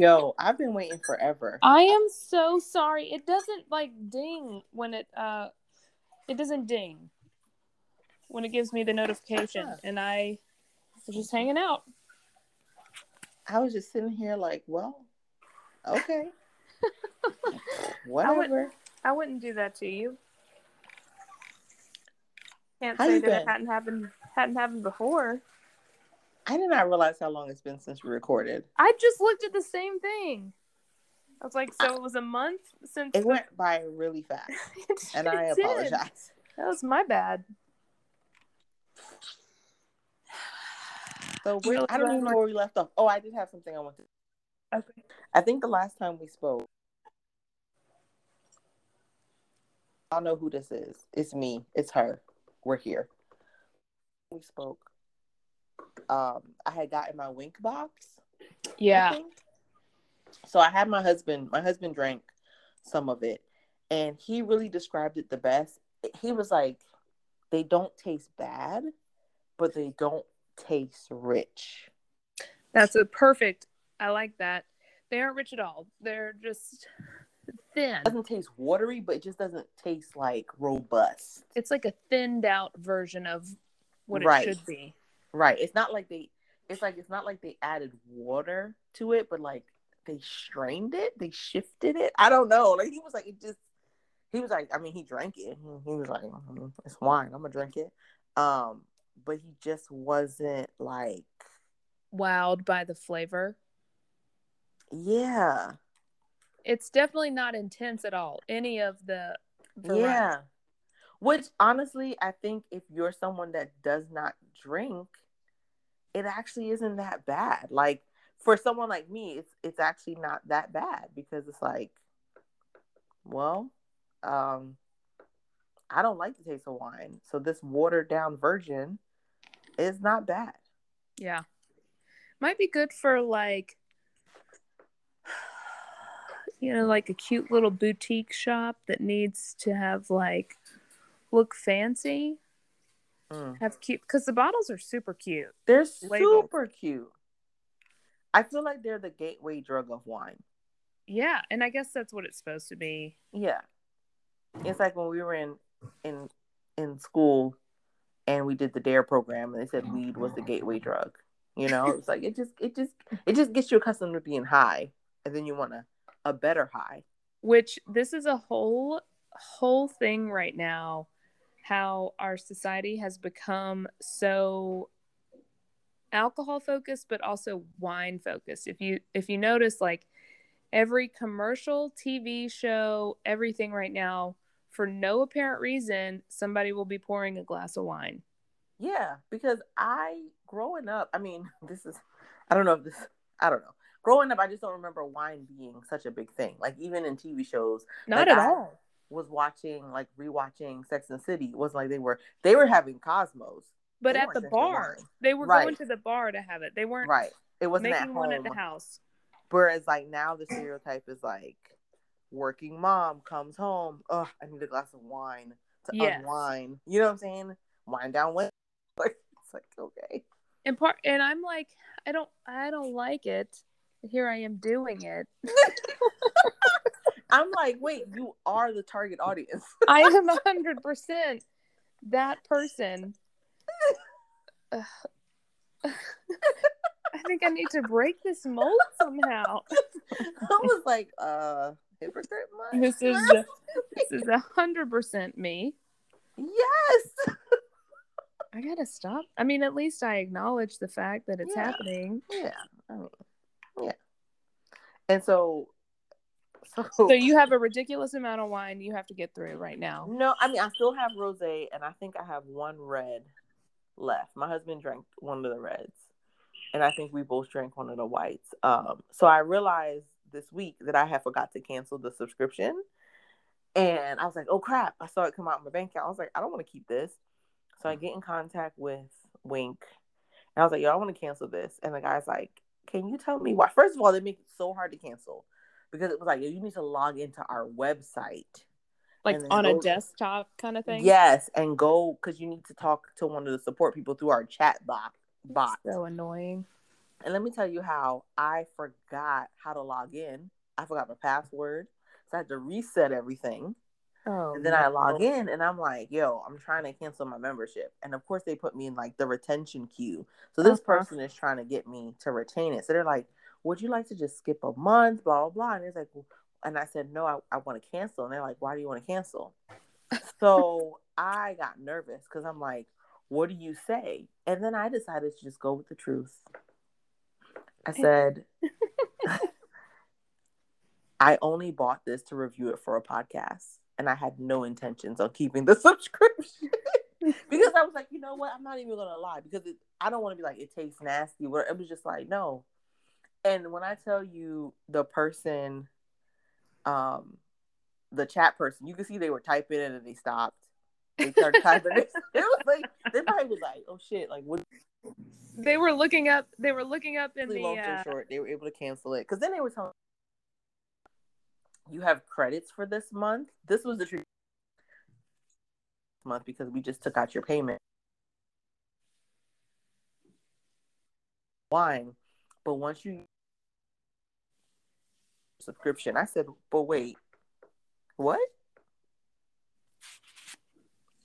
Yo, I've been waiting forever. I am so sorry. It doesn't like ding when it uh it doesn't ding when it gives me the notification and I was just hanging out. I was just sitting here like, well, okay. Whatever. I wouldn't do that to you. Can't How say you that been? it hadn't happened hadn't happened before. I did not realize how long it's been since we recorded. I just looked at the same thing. I was like, so it was a month since It went by really fast, and I did. apologize. That was my bad. So we're, I don't even know where we left off. Oh, I did have something I want to. Okay. I think the last time we spoke, I'll know who this is. It's me. It's her. We're here. We spoke. Um, I had gotten my Winc box. Yeah. So I had my husband. My husband drank some of it, and he really described it the best. He was like, "They don't taste bad, but they don't taste rich." That's a perfect. I like that. They aren't rich at all. They're just thin. It doesn't taste watery, but it just doesn't taste like robust. It's like a thinned out version of what Right. it should be. Right. It's not like they. It's like it's not like they added water to it, but like they strained it, they shifted it. I don't know. Like he was like it just. He was like, I mean, he drank it. He was like, "Mm, it's wine. I'm gonna drink it. Um, but he just wasn't like, Wowed by the flavor. yeah, It's definitely not intense at all. Any of the variety. yeah. Which honestly, I think if you're someone that does not drink, it actually isn't that bad. Like for someone like me, it's it's actually not that bad because it's like, well, um, I don't like the taste of wine, so this watered down version is not bad. Yeah. Might be good for like you know, like a cute little boutique shop that needs to have like look fancy, Mm. have cute cuz the bottles are super cute. They're Labeled. super cute. I feel like they're the gateway drug of wine. Yeah, and I guess that's what it's supposed to be. Yeah. It's like when we were in in in school and we did the dare program and they said weed was the gateway drug. You know, it's like it just it just it just gets you accustomed to being high and then you want a, a better high. Which this is a whole whole thing right now how our society has become so alcohol focused but also wine focused. If you if you notice like every commercial, TV show, everything right now for no apparent reason somebody will be pouring a glass of wine. Yeah, because I growing up, I mean, this is I don't know if this I don't know. Growing up, I just don't remember wine being such a big thing. Like even in TV shows, Not Like, at I- all. Was watching like rewatching Sex and the City. It was like they were they were having Cosmos. But they at the bar, they were Right. going to the bar to have it. They weren't Right. It wasn't making at one home. at the house. Whereas like now the stereotype is like working mom comes home, oh, I need a glass of wine to Yes. unwind. You know what I'm saying? Wind down with like it's like okay. and part and i'm like i don't i don't like it here i am doing it I'm like, wait, you are the target audience. i am 100% that person Ugh. i think i need to break this mold somehow I was like, uh hypocrite much? this is this is a 100% me yes. i gotta stop i mean at least i acknowledge the fact that it's Yeah. happening Yeah. Yeah. And so so, so you have a ridiculous amount of wine you have to get through right now No, I mean I still have rosé, and I think I have one red left. My husband drank one of the reds, and I think we both drank one of the whites. Um, so I realized this week that I had forgot to cancel the subscription, and I was like, "Oh crap!" I saw it come out in my bank account. I was like, "I don't want to keep this," so I get in contact with Winc, and I was like, "Yo, I want to cancel this," and the guy's like, "Can you tell me why?" First of all, they make it so hard to cancel because it was like, you need to log into our website." like on a desktop kind of thing Yes, and go because you need to talk to one of the support people through our chat bot. Bot. so annoying And let me tell you how I forgot how to log in. I forgot my password. So I had to reset everything. Oh, And then I log in and I'm like, yo, I'm trying to cancel my membership. And of course, they put me in like the retention queue. So this Uh-huh. person is trying to get me to retain it. So they're like, would you like to just skip a month? Blah, blah, blah. And it's like, and I said, no, I, I want to cancel. And they're like, why do you want to cancel? so I got nervous because I'm like, what do you say? And then I decided to just go with the truth. I said, I only bought this to review it for a podcast, and I had no intentions on keeping the subscription because I was like, you know what? I'm not even gonna lie because it, I don't want to be like it tastes nasty. Where it was just like no. And when I tell you the person, um, the chat person, you can see they were typing and they stopped. They started typing it. Was like they probably was like, oh shit, like what? they were looking up. They were looking up in the. long Uh, short, they were able to cancel it because then they were telling you have credits for this month. This was the treat month because we just took out your payment. Wine, but once you subscription, I said, but wait, what?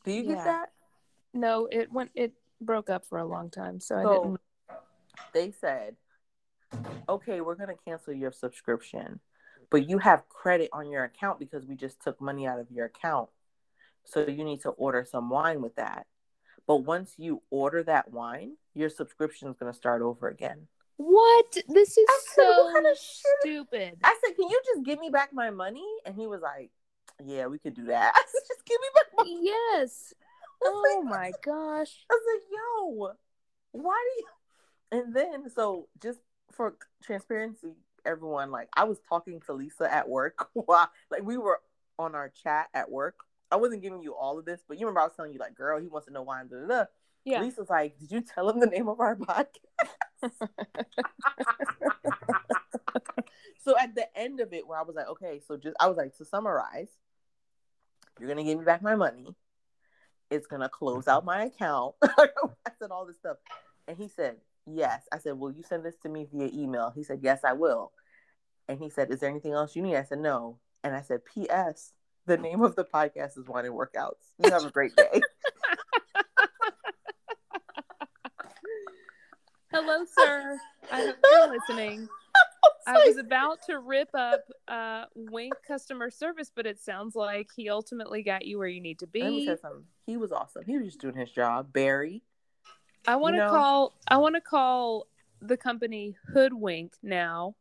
Do you Yeah. get that? no, it went. It broke up for a long time, so, I didn't. they said, okay, we're going to cancel your subscription, but you have credit on your account because we just took money out of your account. So you need to order some wine with that. But once you order that wine, your subscription is going to start over again. What? This is said, so kind of stupid. I said, can you just give me back my money? And he was like, yeah, we could do that. I said, just give me back my money. Yes. Oh like, my gosh. I was like, yo, why do you? And then, so just for transparency, everyone, like, I was talking to Lisa at work while, like, we were on our chat at work. I wasn't giving you all of this, but you remember I was telling you, like, girl, he wants to know why I'm da da da. Yeah. Lisa's like, did you tell him the name of our podcast? so at the end of it, where I was like, okay, so just, I was like, to summarize, you're going to give me back my money. It's going to close out my account. I said all this stuff. And he said, yes. I said, will you send this to me via email? He said, yes, I will. And he said, is there anything else you need? I said, no. And I said, P.S. The name of the podcast is Wine and Workouts. You have a great day. Hello, sir. I hope you're listening. I was about to rip up uh, Winc customer service, but it sounds like he ultimately got you where you need to be. you. He was awesome. He was just doing his job. Barry. I want to know- call. I want to call the company Hoodwink now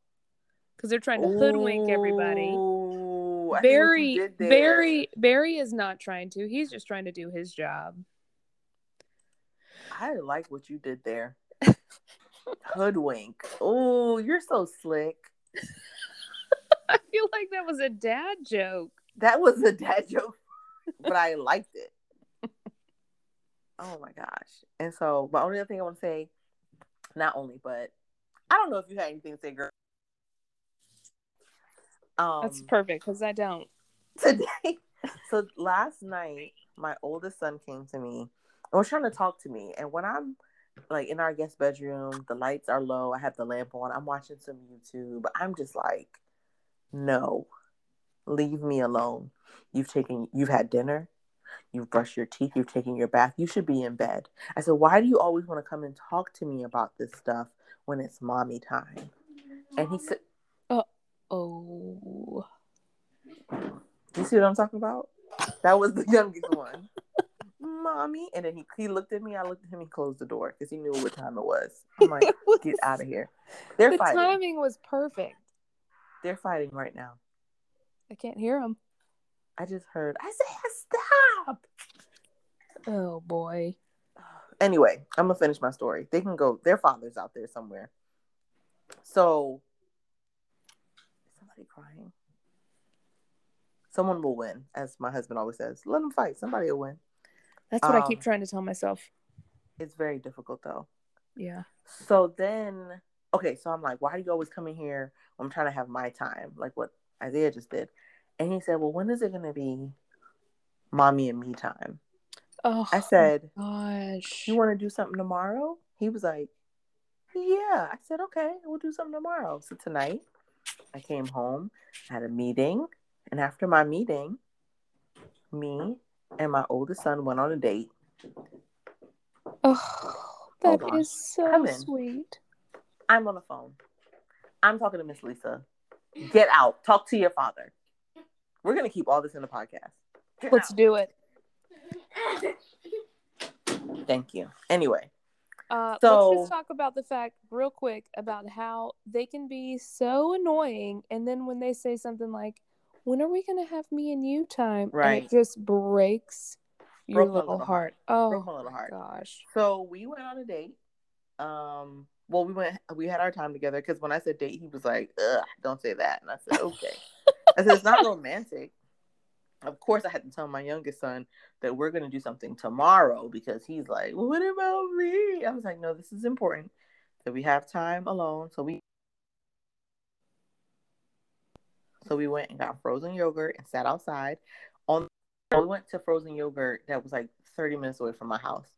because they're trying to hoodwink everybody. Ooh, I see what you Barry. Barry, Barry is not trying to. He's just trying to do his job. I like what you did there. Hoodwink. Oh, you're so slick. I feel like that was a dad joke. That was a dad joke, but I liked it. Oh my gosh. And so, my only other thing I want to say, not only, but I don't know if you had anything to say, girl. Um, That's perfect because I don't. today. So last night, my oldest son came to me and was trying to talk to me. And when I'm like in our guest bedroom, the lights are low. I have the lamp on. I'm watching some YouTube. I'm just like, no, leave me alone. You've taken, you've had dinner. You've brushed your teeth. You've taken your bath. You should be in bed. I said, why do you always want to come and talk to me about this stuff when it's mommy time? And he said, Oh, oh You see what I'm talking about? That was the youngest one. Mommy. And then he, he looked at me. I looked at him. He closed the door because he knew what time it was. I'm like, get out of here. They're the fighting. timing was perfect. They're fighting right now. I can't hear them. I just heard, I said, stop. Oh boy. Anyway, I'm going to finish my story. They can go, their father's out there somewhere. So, somebody crying? Someone will win, as my husband always says. Let them fight. Somebody will win. That's what I keep Um, trying to tell myself. It's very difficult, though. Yeah. So then, okay, so I'm like, why do you always come in here? I'm trying to have my time, like what Isaiah just did. And he said, well, when is it going to be mommy and me time? Oh, I said, gosh. you want to do something tomorrow? He was like, Yeah. I said, okay, we'll do something tomorrow. So tonight, I came home, had a meeting, and after my meeting, me and my oldest son went on a date. Oh, that is so sweet. I'm on the phone. I'm talking to Miss Lisa. Get out. Talk to your father. We're gonna keep all this in the podcast. Get Let's out. do it. Thank you. Anyway, Uh, So- let's just talk about the fact, real quick, about how they can be so annoying, and then when they say something like, "When are we gonna have me and you time?" and Right. it just breaks your Broke little little heart. broke Oh my little heart. gosh. So we went on a date. Um, well, we went. We had our time together because when I said date, he was like, "Ugh, don't say that," and I said, "Okay." I said, "It's not romantic." Of course, I had to tell my youngest son that we're going to do something tomorrow because he's like, "What about me?" I was like, "No, this is important that we have time alone." So we, so we went and got frozen yogurt and sat outside. On we went to frozen yogurt that was like thirty minutes away from my house.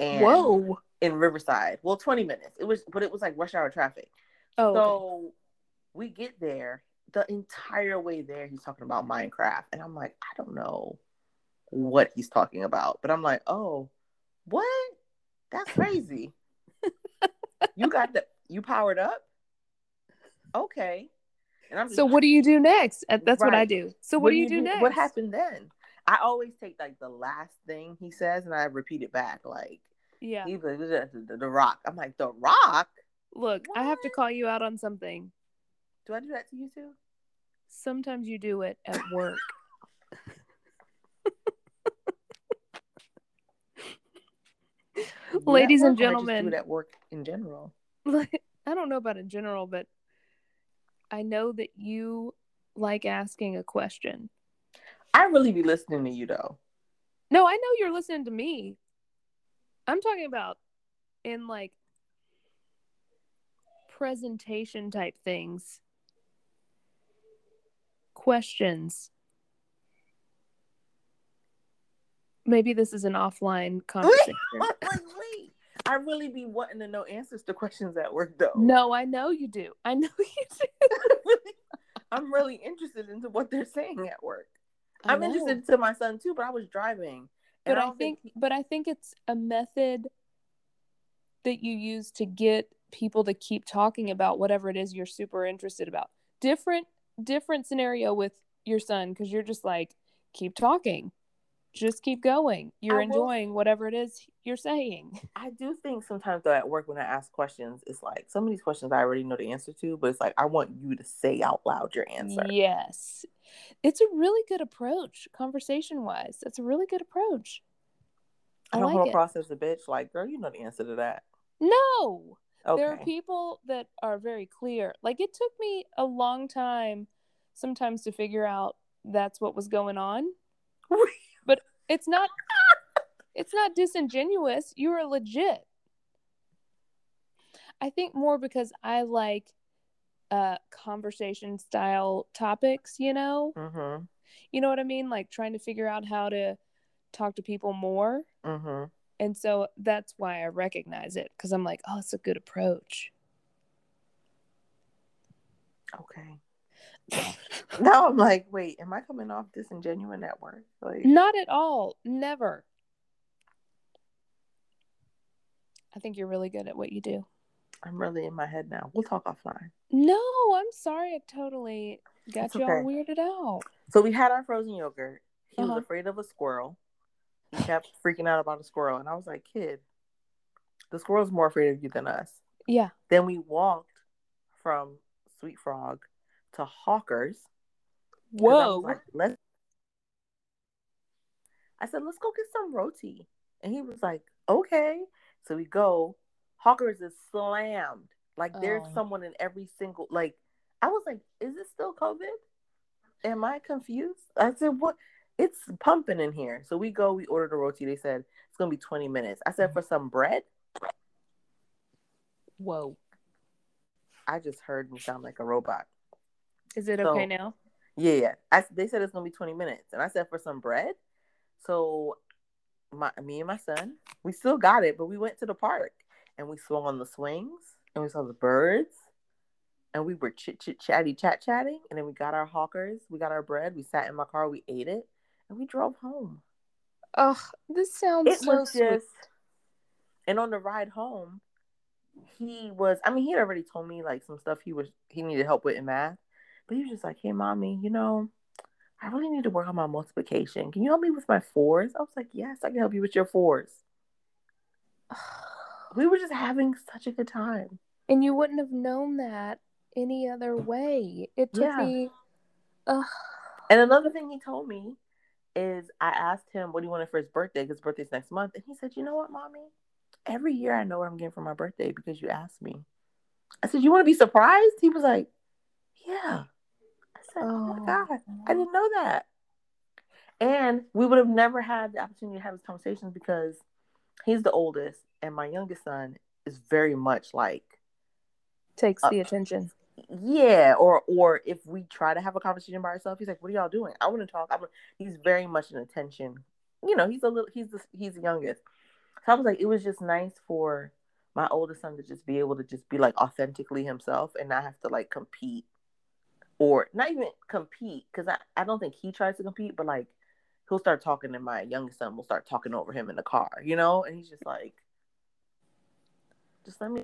And Whoa. in Riverside. Well, 20 minutes. It was, but it was like rush hour traffic. Oh. okay. So we get there. The entire way there, he's talking about Minecraft, and I'm like, I don't know what he's talking about, but I'm like, oh, what? That's crazy. you got the you powered up. Okay. And I'm just So what do you do next? That's what I do. So what, do you do, next? What happened then? I always take like the last thing he says and I repeat it back. Like Yeah. he's like the, the, the rock. I'm like, the rock? Look, I have to call you out on something. Do I do that to you too? Sometimes you do it at work. Ladies and work I just gentlemen. do it at work in general. I don't know about in general, but I know that you like asking a question. I really be listening to you though. No, I know you're listening to me. I'm talking about in like presentation type things. Questions. Maybe this is an offline conversation. I really be wanting to know answers to questions at work though. no, I know you do. I know you do. I'm really interested into what they're saying at work. I I'm interested to my son too, but I was driving. but I don't think, but I think it's a method that you use to get people to keep talking about whatever it is you're super interested about. Different different scenario with your son because you're just like keep talking. Just keep going. You're I will- enjoying whatever it is you're saying. I do think sometimes though at work when I ask questions, it's like some of these questions I already know the answer to, but it's like I want you to say out loud your answer. Yes. It's a really good approach, conversation wise. That's a really good approach. I I don't like come it. across as a bitch. Like, girl, you know the answer to that. No. Okay. There are people that are very clear. Like it took me a long time sometimes to figure out that's what was going on. It's not it's not disingenuous. You are legit. I think more because I like uh conversation style topics, you know? mm-hmm. You know what I mean? Like trying to figure out how to talk to people more. Mm-hmm. And so that's why I recognize it because I'm like, oh, it's a good approach. Okay. Now I'm like, wait, am I coming off disingenuous at work? Like, Not at all. Never. I think you're really good at what you do. I'm really in my head now. We'll talk offline. No, I'm sorry. I totally got It's you all weirded out. So we had our frozen yogurt. He Uh-huh. was afraid of a squirrel. He kept freaking out about a squirrel, and I was like, kid, the squirrel's more afraid of you than us. Yeah. Then we walked from Sweet Frog to Hawkers. 'cause I Whoa. like, let's. I said, let's go get some roti. And he was like, okay. So we go. Hawkers is slammed. Like there's Oh. someone in every single like I was like, is it still COVID? Am I confused? I said, what? It's pumping in here. So we go, we ordered a roti. They said it's gonna be 20 minutes. I said, mm. for some bread. Whoa. I just heard me sound like a robot. Is it So- okay now? Yeah, yeah. I, they said it's gonna be 20 minutes, and I said for some bread. So, my me and my son, we still got it, but we went to the park, and we swung on the swings and we saw the birds and we were chit chit chatty chat chatting and then we got our hawkers we got our bread we sat in my car we ate it and we drove home Oh, this sounds it so was sweet. just and on the ride home he was i mean he had already told me like some stuff he was he needed help with in math but he was just like hey mommy you know i really need to work on my multiplication can you help me with my fours i was like yes i can help you with your fours we were just having such a good time And you wouldn't have known that any other way. It took Yeah. me. Ugh. And another thing he told me is I asked him what he wanted for his birthday because his birthday's next month. And he said, You know what, mommy? Every year I know what I'm getting for my birthday because you asked me. I said, You want to be surprised? He was like, Yeah. Said, Oh, my Oh. God. I didn't know that. And we would have never had the opportunity to have this conversation because he's the oldest and my youngest son is very much like Takes Uh, the attention. yeah or or if we try to have a conversation by ourselves he's like what are y'all doing i want to talk I'm, he's very much an attention you know he's a little he's the he's the youngest so i was like it was just nice for my oldest son to just be able to just be like authentically himself and not have to like compete or not even compete because I, I don't think he tries to compete but like he'll start talking and my youngest son will start talking over him in the car you know and he's just like just let me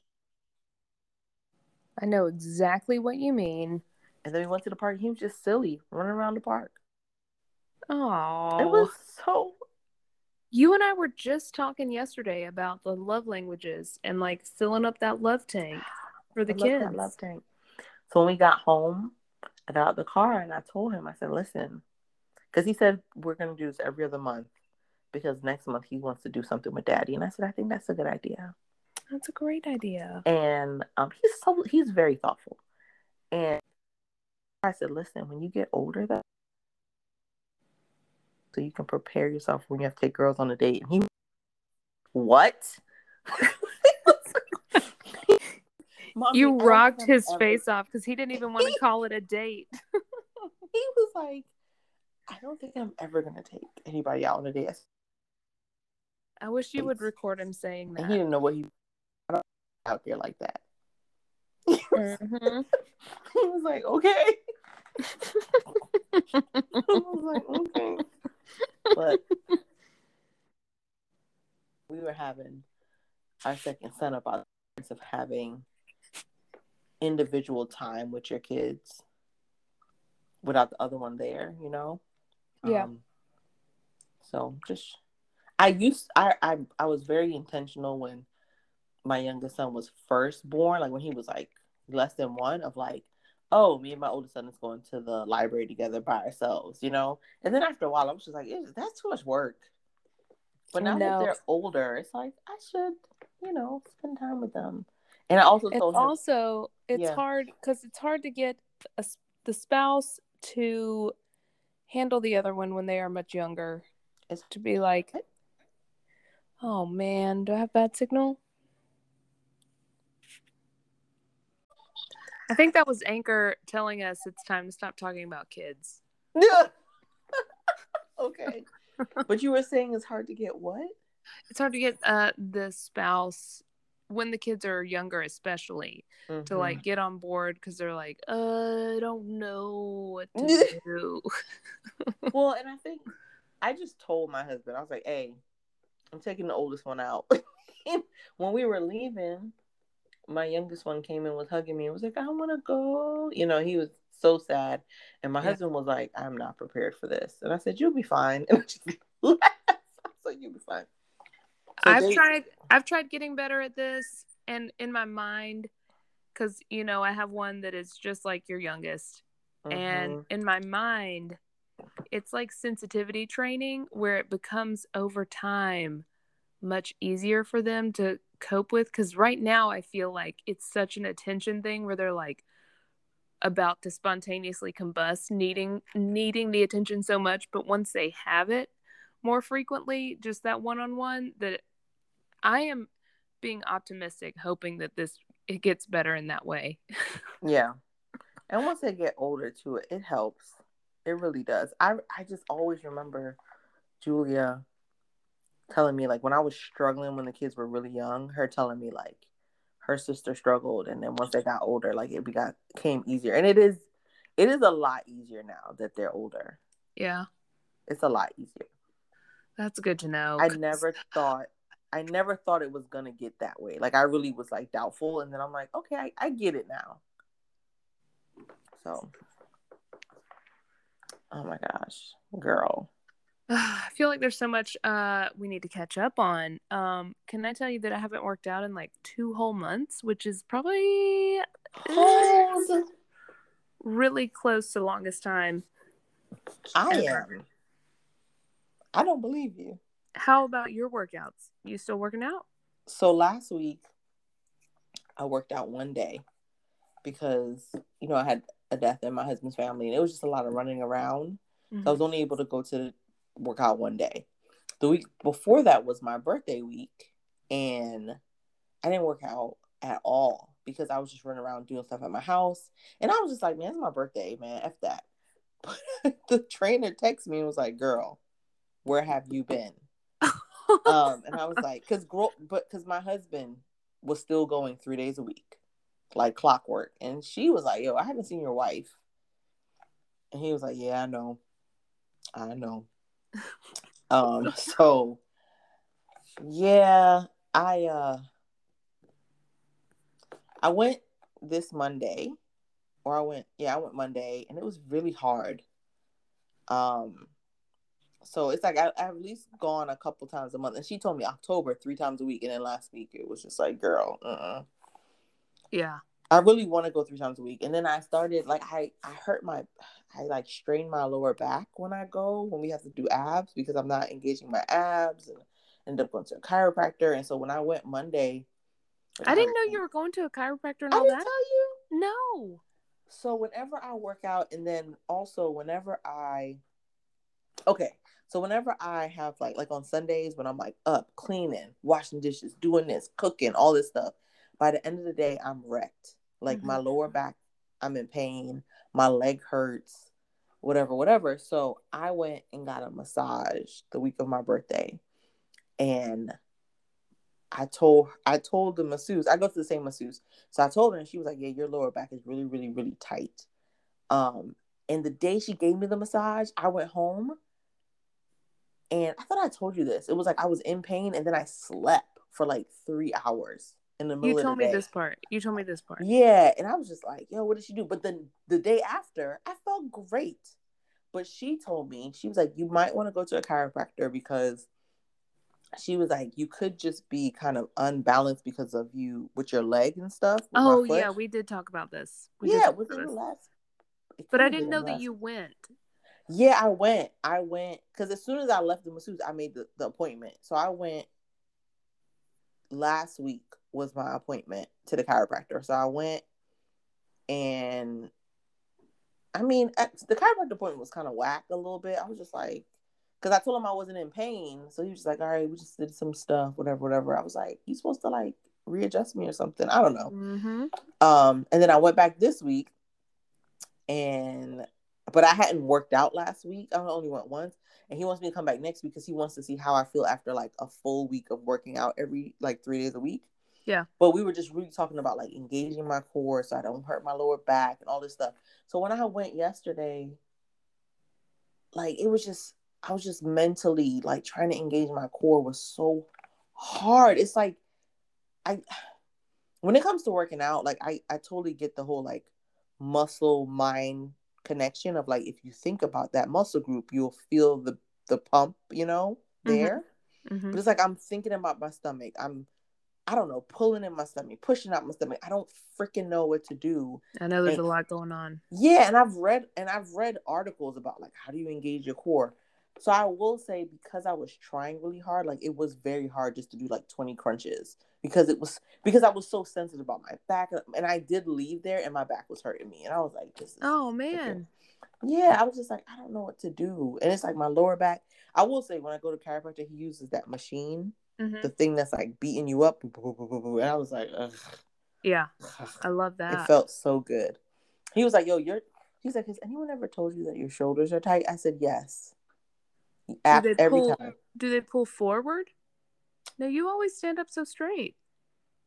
I know exactly what you mean. and then we went to the park he was just silly running around the park Oh, It was so You and I were just talking yesterday about the love languages and like filling up that love tank for the I kids. love tank. So when we got home, got out the car and I told him, I said, listen, because he said we're gonna do this every other month because next month he wants to do something with daddy. And I said, I think that's a good idea. That's a great idea. And um he's so he's very thoughtful. And I said, listen, when you get older that so you can prepare yourself when you have to take girls on a date. And he what? Mommy, You rocked his ever- face off because he didn't even want to call it a date. he was like, I don't think I'm ever gonna take anybody out on a date. I wish you would record him saying that. And he didn't know what he was out there like that. Mhm. He was like, okay. I was like, okay. But we were having our second son about the of having individual time with your kids without the other one there, you know? Yeah. Um, so just I used I, I I was very intentional when my youngest son was first born, like when he was like less than one, of like, oh, me and my oldest son is going to the library together by ourselves, you know. And then after a while, I was just like, "Ew, that's too much work. But now that they're older, it's like I should, you know, spend time with them. And I also And told him, also, it's Yeah. hard because it's hard to get a s the spouse to handle the other one when they are much younger. It's- to be like, oh man, do I have bad signal? I think that was Anchor telling us it's time to stop talking about kids. Yeah. okay. but you were saying it's hard to get what? It's hard to get uh, the spouse when the kids are younger, especially to Mhm. like get on board because they're like, uh, I don't know what to do. Well, and I think I just told my husband, I was like, hey, I'm taking the oldest one out. when we were leaving, my youngest one came in, was hugging me, and was like, I want to go. You know, he was so sad. And my Yeah. husband was like, I'm not prepared for this. And I said, You'll be fine. And I just laughed. Was You'll be fine. So I've they- tried I've tried getting better at this and in my mind cuz you know I have one that is just like your youngest and Mhm. in my mind it's like sensitivity training where it becomes over time much easier for them to cope with cuz right now I feel like it's such an attention thing where they're like about to spontaneously combust needing needing the attention so much but once they have it more frequently just that one-on-one that I am being optimistic hoping that this it gets better in that way. Yeah. And once they get older too, it, it helps. It really does. I I just always remember Julia telling me like when I was struggling when the kids were really young, her telling me like her sister struggled and then once they got older, like it got came easier. And it is it is a lot easier now that they're older. Yeah. It's a lot easier. That's good to know. I never thought I never thought it was gonna get that way. Like I really was like doubtful and then I'm like, okay, I, I get it now. So oh my gosh, girl. I feel like there's so much uh we need to catch up on. Um, can I tell you that I haven't worked out in like two whole months, which is probably really close to longest time. I am. I don't believe you. How about your workouts? You still working out? So last week I worked out one day because you know I had a death in my husband's family and it was just a lot of running around. Mm-hmm. So I was only able to go to work out one day. The week before that was my birthday week, and I didn't work out at all because I was just running around doing stuff at my house. And I was just like, man, it's my birthday, man. F that. But the trainer texted me and was like, girl, where have you been? Um, and I was like, cause girl, but cause my husband was still going three days a week, like clockwork. And she was like, yo, I haven't seen your wife. And he was like, yeah, I know. I know um, so yeah, I uh I went this Monday, or I went yeah, I went Monday, and it was really hard. Um, so it's like I, I've at least gone a couple times a month, and she told me October three times a week, and then last week it was just like, girl, uh, yeah. I really want to go three times a week, and then I started like I I hurt my I like strain my lower back when I go when we have to do abs because I'm not engaging my abs and end up going to a chiropractor. And so when I went Monday, I didn't know you were going to a chiropractor and all I didn't that. Tell you no. So whenever I work out, and then also whenever I, okay, so whenever I have like like on Sundays when I'm like up cleaning, washing dishes, doing this, cooking, all this stuff, by the end of the day I'm wrecked. Like mm-hmm. my lower back, I'm in pain my leg hurts, whatever, whatever. So I went and got a massage the week of my birthday. And I told I told the masseuse, I go to the same masseuse. So I told her and she was like, Yeah, your lower back is really, really, really tight. Um, and the day she gave me the massage, I went home and I thought I told you this. It was like I was in pain and then I slept for like three hours in the middle you told me day. this part. You told me this part. Yeah and i was just like yo what did she do? But then the day after i felt great. But she told me she was like you might want to go to a chiropractor because she was like you could just be kind of unbalanced because of you with your leg and stuff oh yeah we did talk about this. We yeah within the last but i didn't know that you went yeah i went i went because as soon as i left the masseuse i made the, the appointment so i went last week was my appointment to the chiropractor. So I went and I mean, the chiropractor appointment was kind of whack a little bit. I was just like, because I told him I wasn't in pain. So he was just like, all right, we just did some stuff, whatever, whatever. I was like, you supposed to like readjust me or something. I don't know. Mm-hmm. Um, and then I went back this week and, but I hadn't worked out last week. I only went once and he wants me to come back next week because he wants to see how I feel after like a full week of working out every like three days a week. Yeah. But we were just really talking about like engaging my core so I don't hurt my lower back and all this stuff. So when I went yesterday, like it was just I was just mentally like trying to engage my core was so hard. It's like I when it comes to working out, like I I totally get the whole like muscle mind connection of like if you think about that muscle group, you'll feel the the pump, you know, mm-hmm. there. Mm-hmm. But it's like I'm thinking about my stomach. I'm I don't know, pulling in my stomach, pushing out my stomach. I don't freaking know what to do. I know there's and, a lot going on. Yeah, and I've read and I've read articles about like how do you engage your core. So I will say because I was trying really hard, like it was very hard just to do like 20 crunches because it was because I was so sensitive about my back and I did leave there and my back was hurting me and I was like this is Oh man. Yeah, I was just like I don't know what to do. And it's like my lower back. I will say when I go to chiropractor he uses that machine mm-hmm. the thing that's like beating you up. And I was like, Ugh. yeah, I love that. It felt so good. He was like, yo, you're, he's like, has anyone ever told you that your shoulders are tight? I said, yes. After, every pull, time. Do they pull forward? No, you always stand up so straight.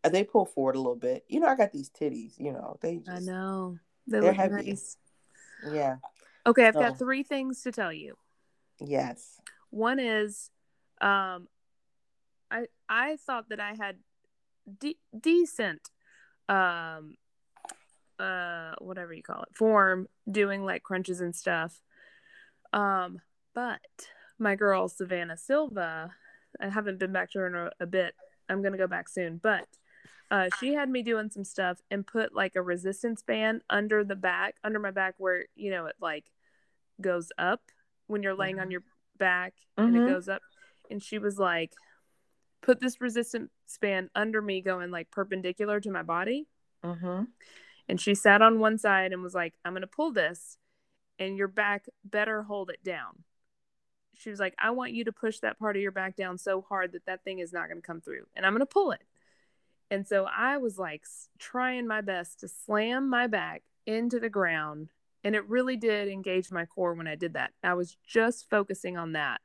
Uh, They pull forward a little bit. You know, I got these titties. You know, they just I know. They They're look heavy. nice. yeah. Okay, I've So- got three things to tell you. Yes. One is, um, I I thought that I had de- decent, um, uh, whatever you call it, form doing like crunches and stuff. Um, but my girl Savannah Silva, I haven't been back to her in a, a bit. I'm gonna go back soon, but. Uh, she had me doing some stuff and put like a resistance band under the back, under my back, where you know it like goes up when you're laying on your back and Mhm. it goes up. And she was like, put this resistance band under me, going like perpendicular to my body. Mm-hmm. And she sat on one side and was like, I'm going to pull this, and your back better hold it down. She was like, I want you to push that part of your back down so hard that that thing is not going to come through, and I'm going to pull it. And so I was like trying my best to slam my back into the ground. And it really did engage my core when I did that. I was just focusing on that.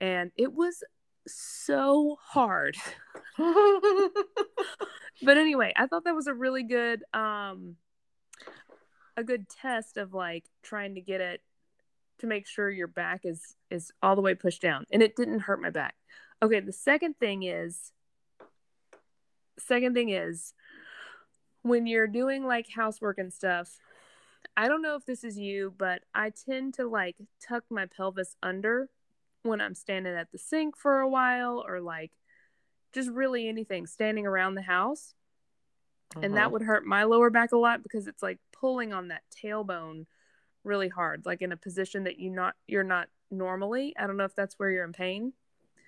And it was so hard. but anyway, I thought that was a really good um a good test of like trying to get it to make sure your back is is all the way pushed down and it didn't hurt my back. Okay, the second thing is second thing is when you're doing like housework and stuff, I don't know if this is you, but I tend to like tuck my pelvis under when I'm standing at the sink for a while or like just really anything standing around the house. And that uh-huh. would hurt my lower back a lot because it's like pulling on that tailbone really hard, like in a position that you not you're not normally. I don't know if that's where you're in pain.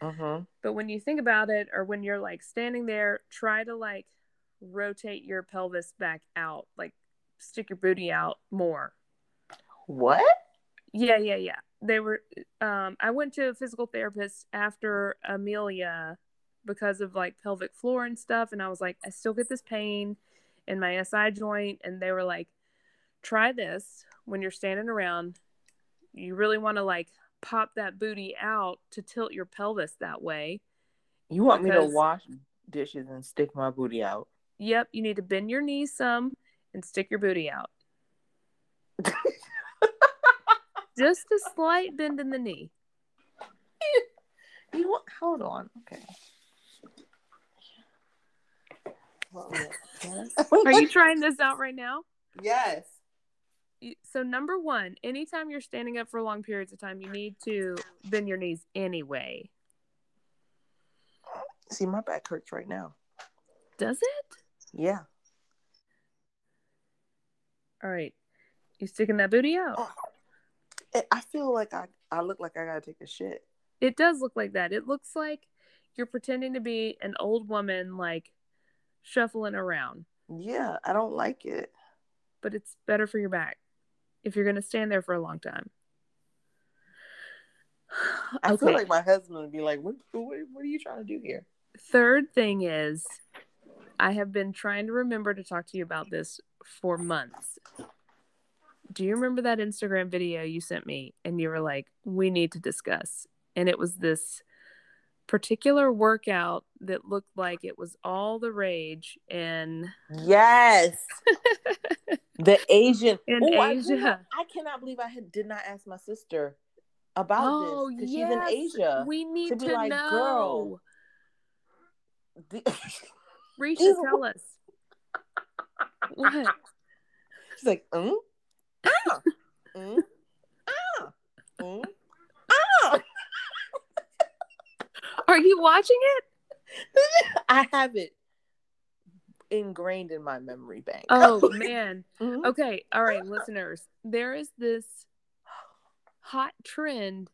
Mm-hmm. But when you think about it, or when you're like standing there, try to like rotate your pelvis back out, like stick your booty out more. What? Yeah, yeah, yeah. They were, um, I went to a physical therapist after Amelia because of like pelvic floor and stuff. And I was like, I still get this pain in my SI joint. And they were like, try this when you're standing around. You really want to like pop that booty out to tilt your pelvis that way. You want me to wash dishes and stick my booty out? Yep, you need to bend your knees some and stick your booty out. Just a slight bend in the knee. You want? Hold on. Okay. Are you trying this out right now? Yes. So number one, anytime you're standing up for long periods of time, you need to bend your knees anyway. See, my back hurts right now. Does it? Yeah. All right. You sticking that booty out? Oh. I- I feel like I, I look like I gotta take a shit. It does look like that. It looks like you're pretending to be an old woman, like shuffling around, Yeah, I don't like it. but it's better for your back if you're going to stand there for a long time. I feel like my husband would be like, what, what, what are you trying to do here? Third thing is, I have been trying to remember to talk to you about this for months. Do you remember that Instagram video you sent me and you were like, we need to discuss? And it was this particular workout that looked like it was all the rage in Yes. the Asian. In Oh, I, Asia. cannot, I cannot believe I had, did not ask my sister about oh this because yes, she's in Asia. we need to to, be like, know. girl. The- Risha, tell us. What? She's like, mm? ah, mm? ah, mm? ah. Are you watching it? I have it ingrained in my memory bank. Oh man. Mhm. Okay, all right, listeners. There is this hot trend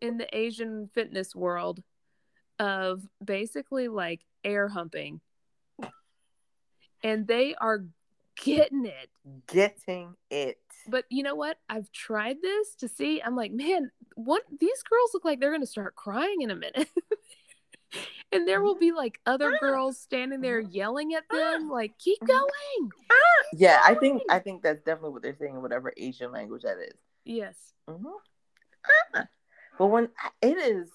in the Asian fitness world of basically like air humping. And they are getting it. Getting it. But you know what? I've tried this to see. I'm like, man, what these girls look like they're going to start crying in a minute. and there will be like other ah. girls standing there ah. yelling at ah. them like, keep mm-hmm. going. Yeah, I think I think that's definitely what they're saying in whatever Asian language that is. Yes. Mhm. Ah. But when it is,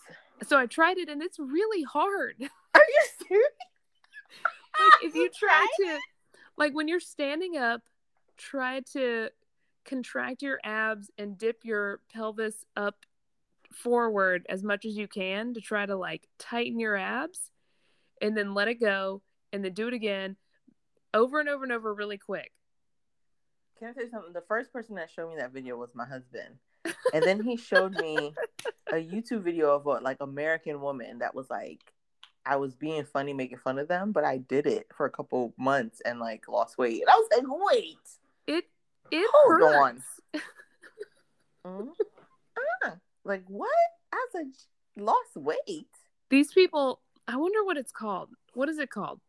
So I tried it and it's really hard. Are you serious? like if you try to like when you're standing up, try to contract your abs and dip your pelvis up forward as much as you can to try to like tighten your abs and then let it go and then do it again over and over and over really quick. Can I say something? The first person that showed me that video was my husband. And then he showed me a YouTube video of a like American woman that was like I was being funny making fun of them, but I did it for a couple months and like lost weight. And I was like, wait. It it Hold hurts. on. mm uh, like what? I was like lost weight. These people, I wonder what it's called. What is it called?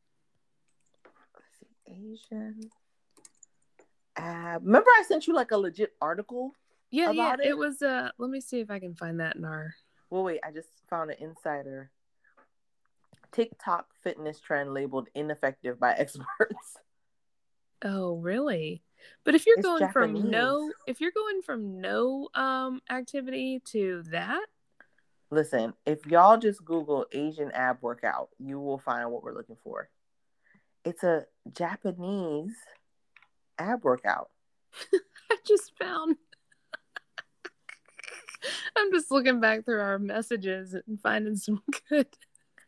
Asian. Uh, remember I sent you like a legit article? Yeah, yeah. It? it? was uh let me see if I can find that in our Well, wait, I just found an insider. TikTok fitness trend labeled ineffective by experts. Oh, really? But if you're It's going from no if you're going from no um activity to that, Listen, if y'all just Google Asian ab workout, you will find what we're looking for. It's a Japanese ab workout. I just found I'm just looking back through our messages and finding some good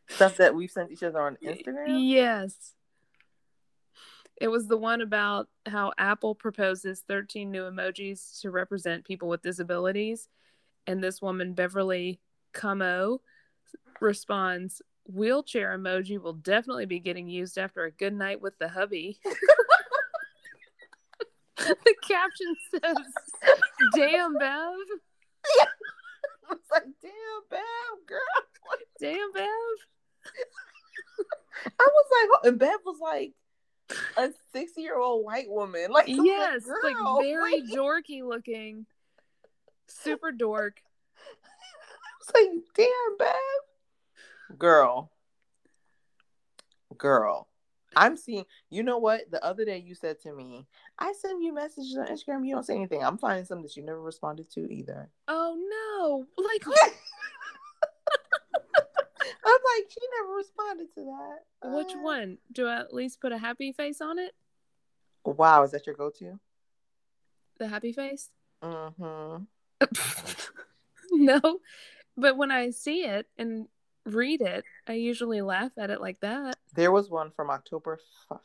Stuff that we've sent each other on Instagram. Yes. It was the one about how Apple proposes 13 new emojis to represent people with disabilities. And this woman, Beverly Camo, responds Wheelchair emoji will definitely be getting used after a good night with the hubby. the caption says, Damn, Bev. I was like, damn, bam, girl. Damn, Bev. I was like, and Bev was like a 60 year old white woman. Like, Yes, like girl, very like- dorky looking. Super dork. I was like, damn, Bev. Girl. Girl. I'm seeing, you know what? The other day you said to me, I send you messages on Instagram, you don't say anything. I'm finding something that you never responded to either. Oh no! Like I'm like, she never responded to that. which Uh, one? Do I at least put a happy face on it? Wow, is that your go to? The happy face? Mm-hmm. no, but when I see it and read it, I usually laugh at it like that. There was one from October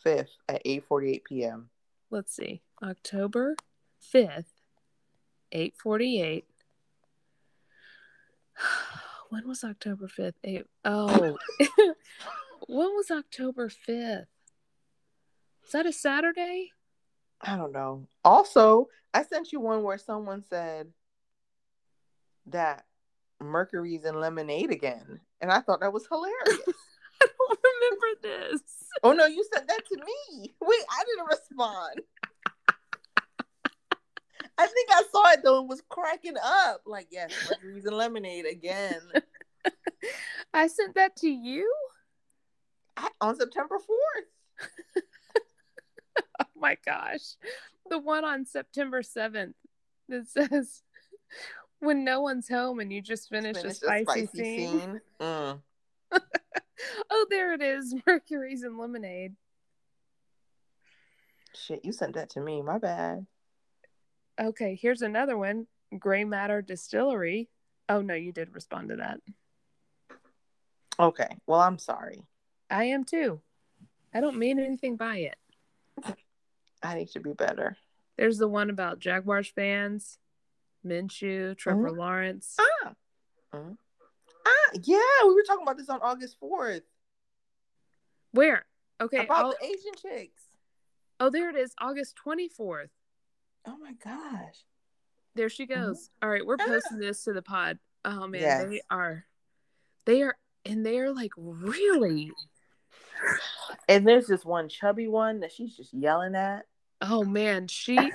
5th at 8:48 p.m. Let's see, October fifth, eight forty-eight. When was October fifth? Eight. Oh, when was October fifth? Is that a Saturday? I don't know. Also, I sent you one where someone said that Mercury's in lemonade again, and I thought that was hilarious. I don't remember this. oh no, you said that to me. Wait, I didn't respond. I think I saw it though and was cracking up. Like, yes, Mercury's in lemonade again I sent that to you. I- on September 4th. Oh my gosh. The one on September 7th that says, when no one's home and you just finished a Finished spicy, scene. Mm. Oh, there it is. Mercury's and lemonade. Shit, you sent that to me. My bad. Okay, here's another one. Gray Matter Distillery. Oh no, you did respond to that. Okay. Well, I'm sorry. I am too. I don't mean anything by it. I need to be better. There's the one about Jaguars fans, Minshew, Trevor Mhm. Lawrence. Ah. Mhm. Ah, yeah, we were talking about this on August 4th Where? Okay. about I'll- the Asian chicks. oh, there it is. August 24th. Oh my gosh. There she uh-huh. goes. All right, we're posting this to the pod. Oh man, Yes. they are, they are, and they're like really. And there's this one chubby one that she's just yelling at. Oh man, she.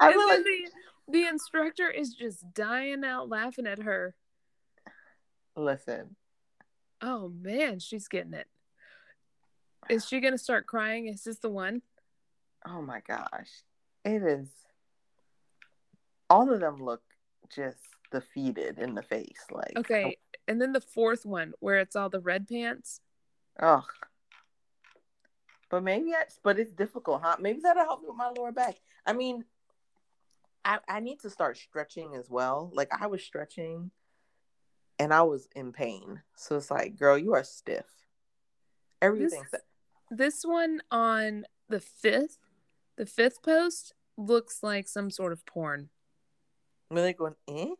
I and like the, the instructor is just dying out laughing at her. listen. Oh man, she's getting it. Is she gonna start crying? Is this the one? Oh my gosh. It is all of them look just defeated in the face. Like Okay, and then the fourth one where it's all the red pants. Oh. But maybe I, but it's difficult, huh? Maybe that'll help me with my lower back. I mean, I I need to start stretching as well. Like I was stretching and I was in pain. So it's like, girl, you are stiff. Everything's This, this one on the fifth, the fifth post looks like some sort of porn. really going, eh?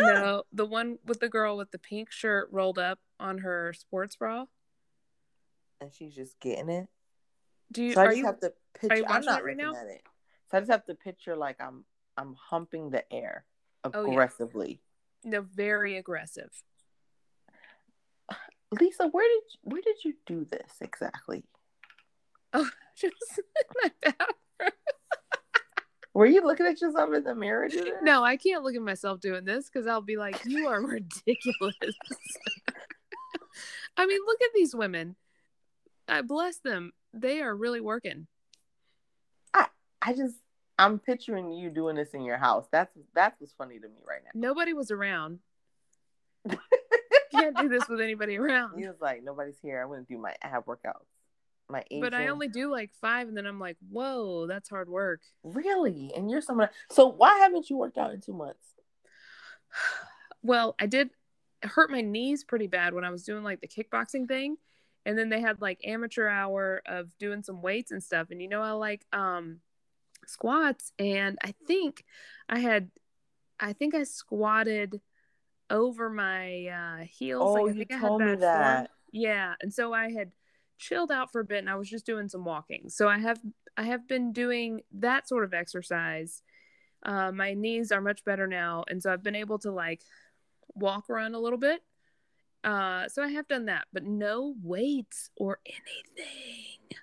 No, the one with the girl with the pink shirt rolled up on her sports bra. And she's just getting it. Do you So I are just you have to picture I'm not right now? at it. So I just have to picture like I'm I'm humping the air Oh, yeah. aggressively. no very aggressive? Lisa, where did where did you do this exactly? Oh, just in my bathroom. Were you looking at yourself in the mirror? No, I can't look at myself doing this because I'll be like, you are ridiculous. I mean, look at these women. I bless them. They are really working. I just I'm picturing you doing this in your house. That's that's what's funny to me right now. Nobody was around. Can't do this with anybody around. He was like, nobody's here. I'm gonna do my ab workouts. My But I only do like five, and then I'm like, whoa, that's hard work. really, and you're someone. So why haven't you worked out in two months? Well, I did hurt my knees pretty bad when I was doing like the kickboxing thing. And then they had like amateur hour of doing some weights and stuff. And you know, I like um squats. And I think I had, I think I squatted over my uh, heels. Oh, like, you I told me bad form. that. Yeah. And so I had chilled out for a bit and I was just doing some walking. So I have, I have been doing that sort of exercise. Uh, my knees are much better now. And so I've been able to like walk around a little bit. Uh, so I have done that, but no weights or anything.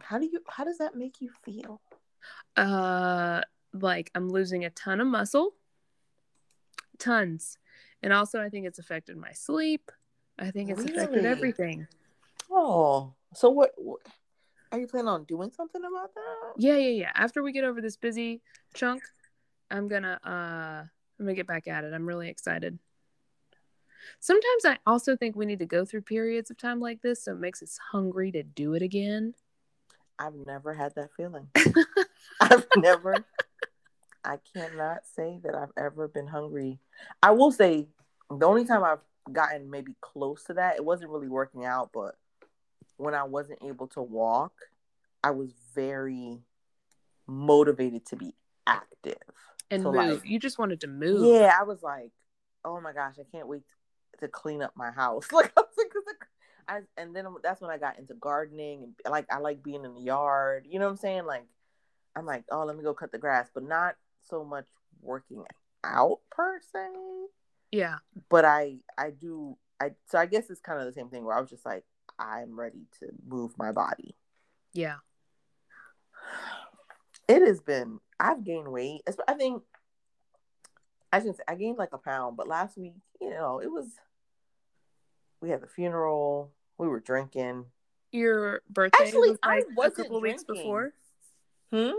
How do you? How does that make you feel? Uh, like I'm losing a ton of muscle, tons, and also I think it's affected my sleep. I think it's affected everything. Oh, so what, what? Are you planning on doing something about that? Yeah, yeah, yeah. After we get over this busy chunk, I'm gonna uh, I'm gonna get back at it. I'm really excited. Sometimes I also think we need to go through periods of time like this, so it makes us hungry to do it again. I've never had that feeling. I've never. I cannot say that I've ever been hungry. I will say the only time I've gotten maybe close to that, it wasn't really working out, but when I wasn't able to walk, I was very motivated to be active. and So, move. like, you just wanted to move. Yeah, I was like, oh my gosh, I can't wait to clean up my house. Like, I was like, I, and then that's when I got into gardening and like I like being in the yard. You know what I'm saying? Like, I'm like, oh, let me go cut the grass, but not so much working out per se. Yeah. But I, I do, I. So I guess it's kind of the same thing where I was just like, I'm ready to move my body. Yeah. It has been. I've gained weight. I think. I shouldn't say I gained like a pound, but last week, you know, it was. We had the funeral. We were drinking. Your birthday Actually, was I like a couple of weeks before. Hmm.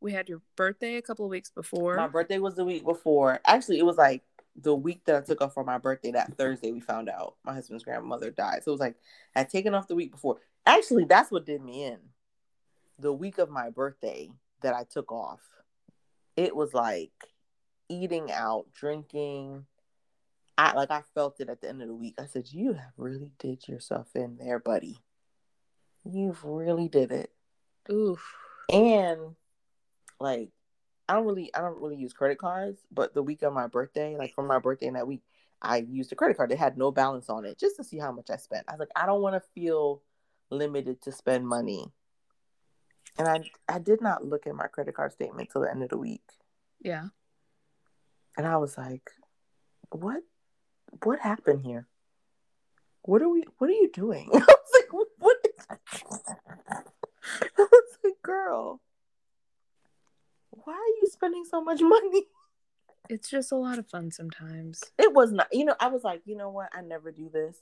We had your birthday a couple of weeks before. My birthday was the week before. Actually, it was like the week that I took off for my birthday. That Thursday, we found out my husband's grandmother died. So it was like I had taken off the week before. Actually, that's what did me in. The week of my birthday that I took off, it was like eating out, drinking. I like I felt it at the end of the week. I said, "You have really did yourself in there, buddy. You've really did it." Oof. and like I don't really I don't really use credit cards, but the week of my birthday, like for my birthday in that week, I used a credit card that had no balance on it just to see how much I spent. I was like, I don't want to feel limited to spend money. And I I did not look at my credit card statement till the end of the week. Yeah. And I was like, what what happened here? What are we what are you doing? I was like, what I was like, girl, why are you spending so much money? It's just a lot of fun sometimes. It was not, you know, I was like, you know what? I never do this.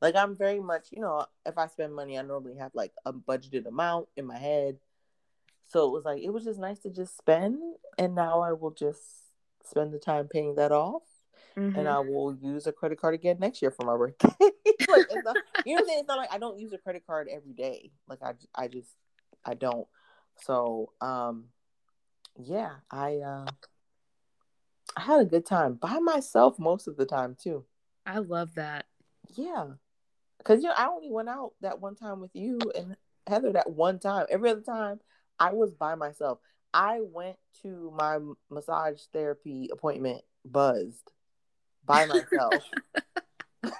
Like, I'm very much, you know, if I spend money, I normally have like a budgeted amount in my head. So it was like, it was just nice to just spend. And now I will just spend the time paying that off. Mhm. And I will use a credit card again next year for my birthday. like, it's not, you know what I'm saying? It's not like I don't use a credit card every day. Like I, I just, I don't. So, um, yeah, I, uh, I had a good time by myself most of the time too. I love that. Yeah, because you know I only went out that one time with you and Heather. That one time. Every other time, I was by myself. I went to my massage therapy appointment buzzed by myself.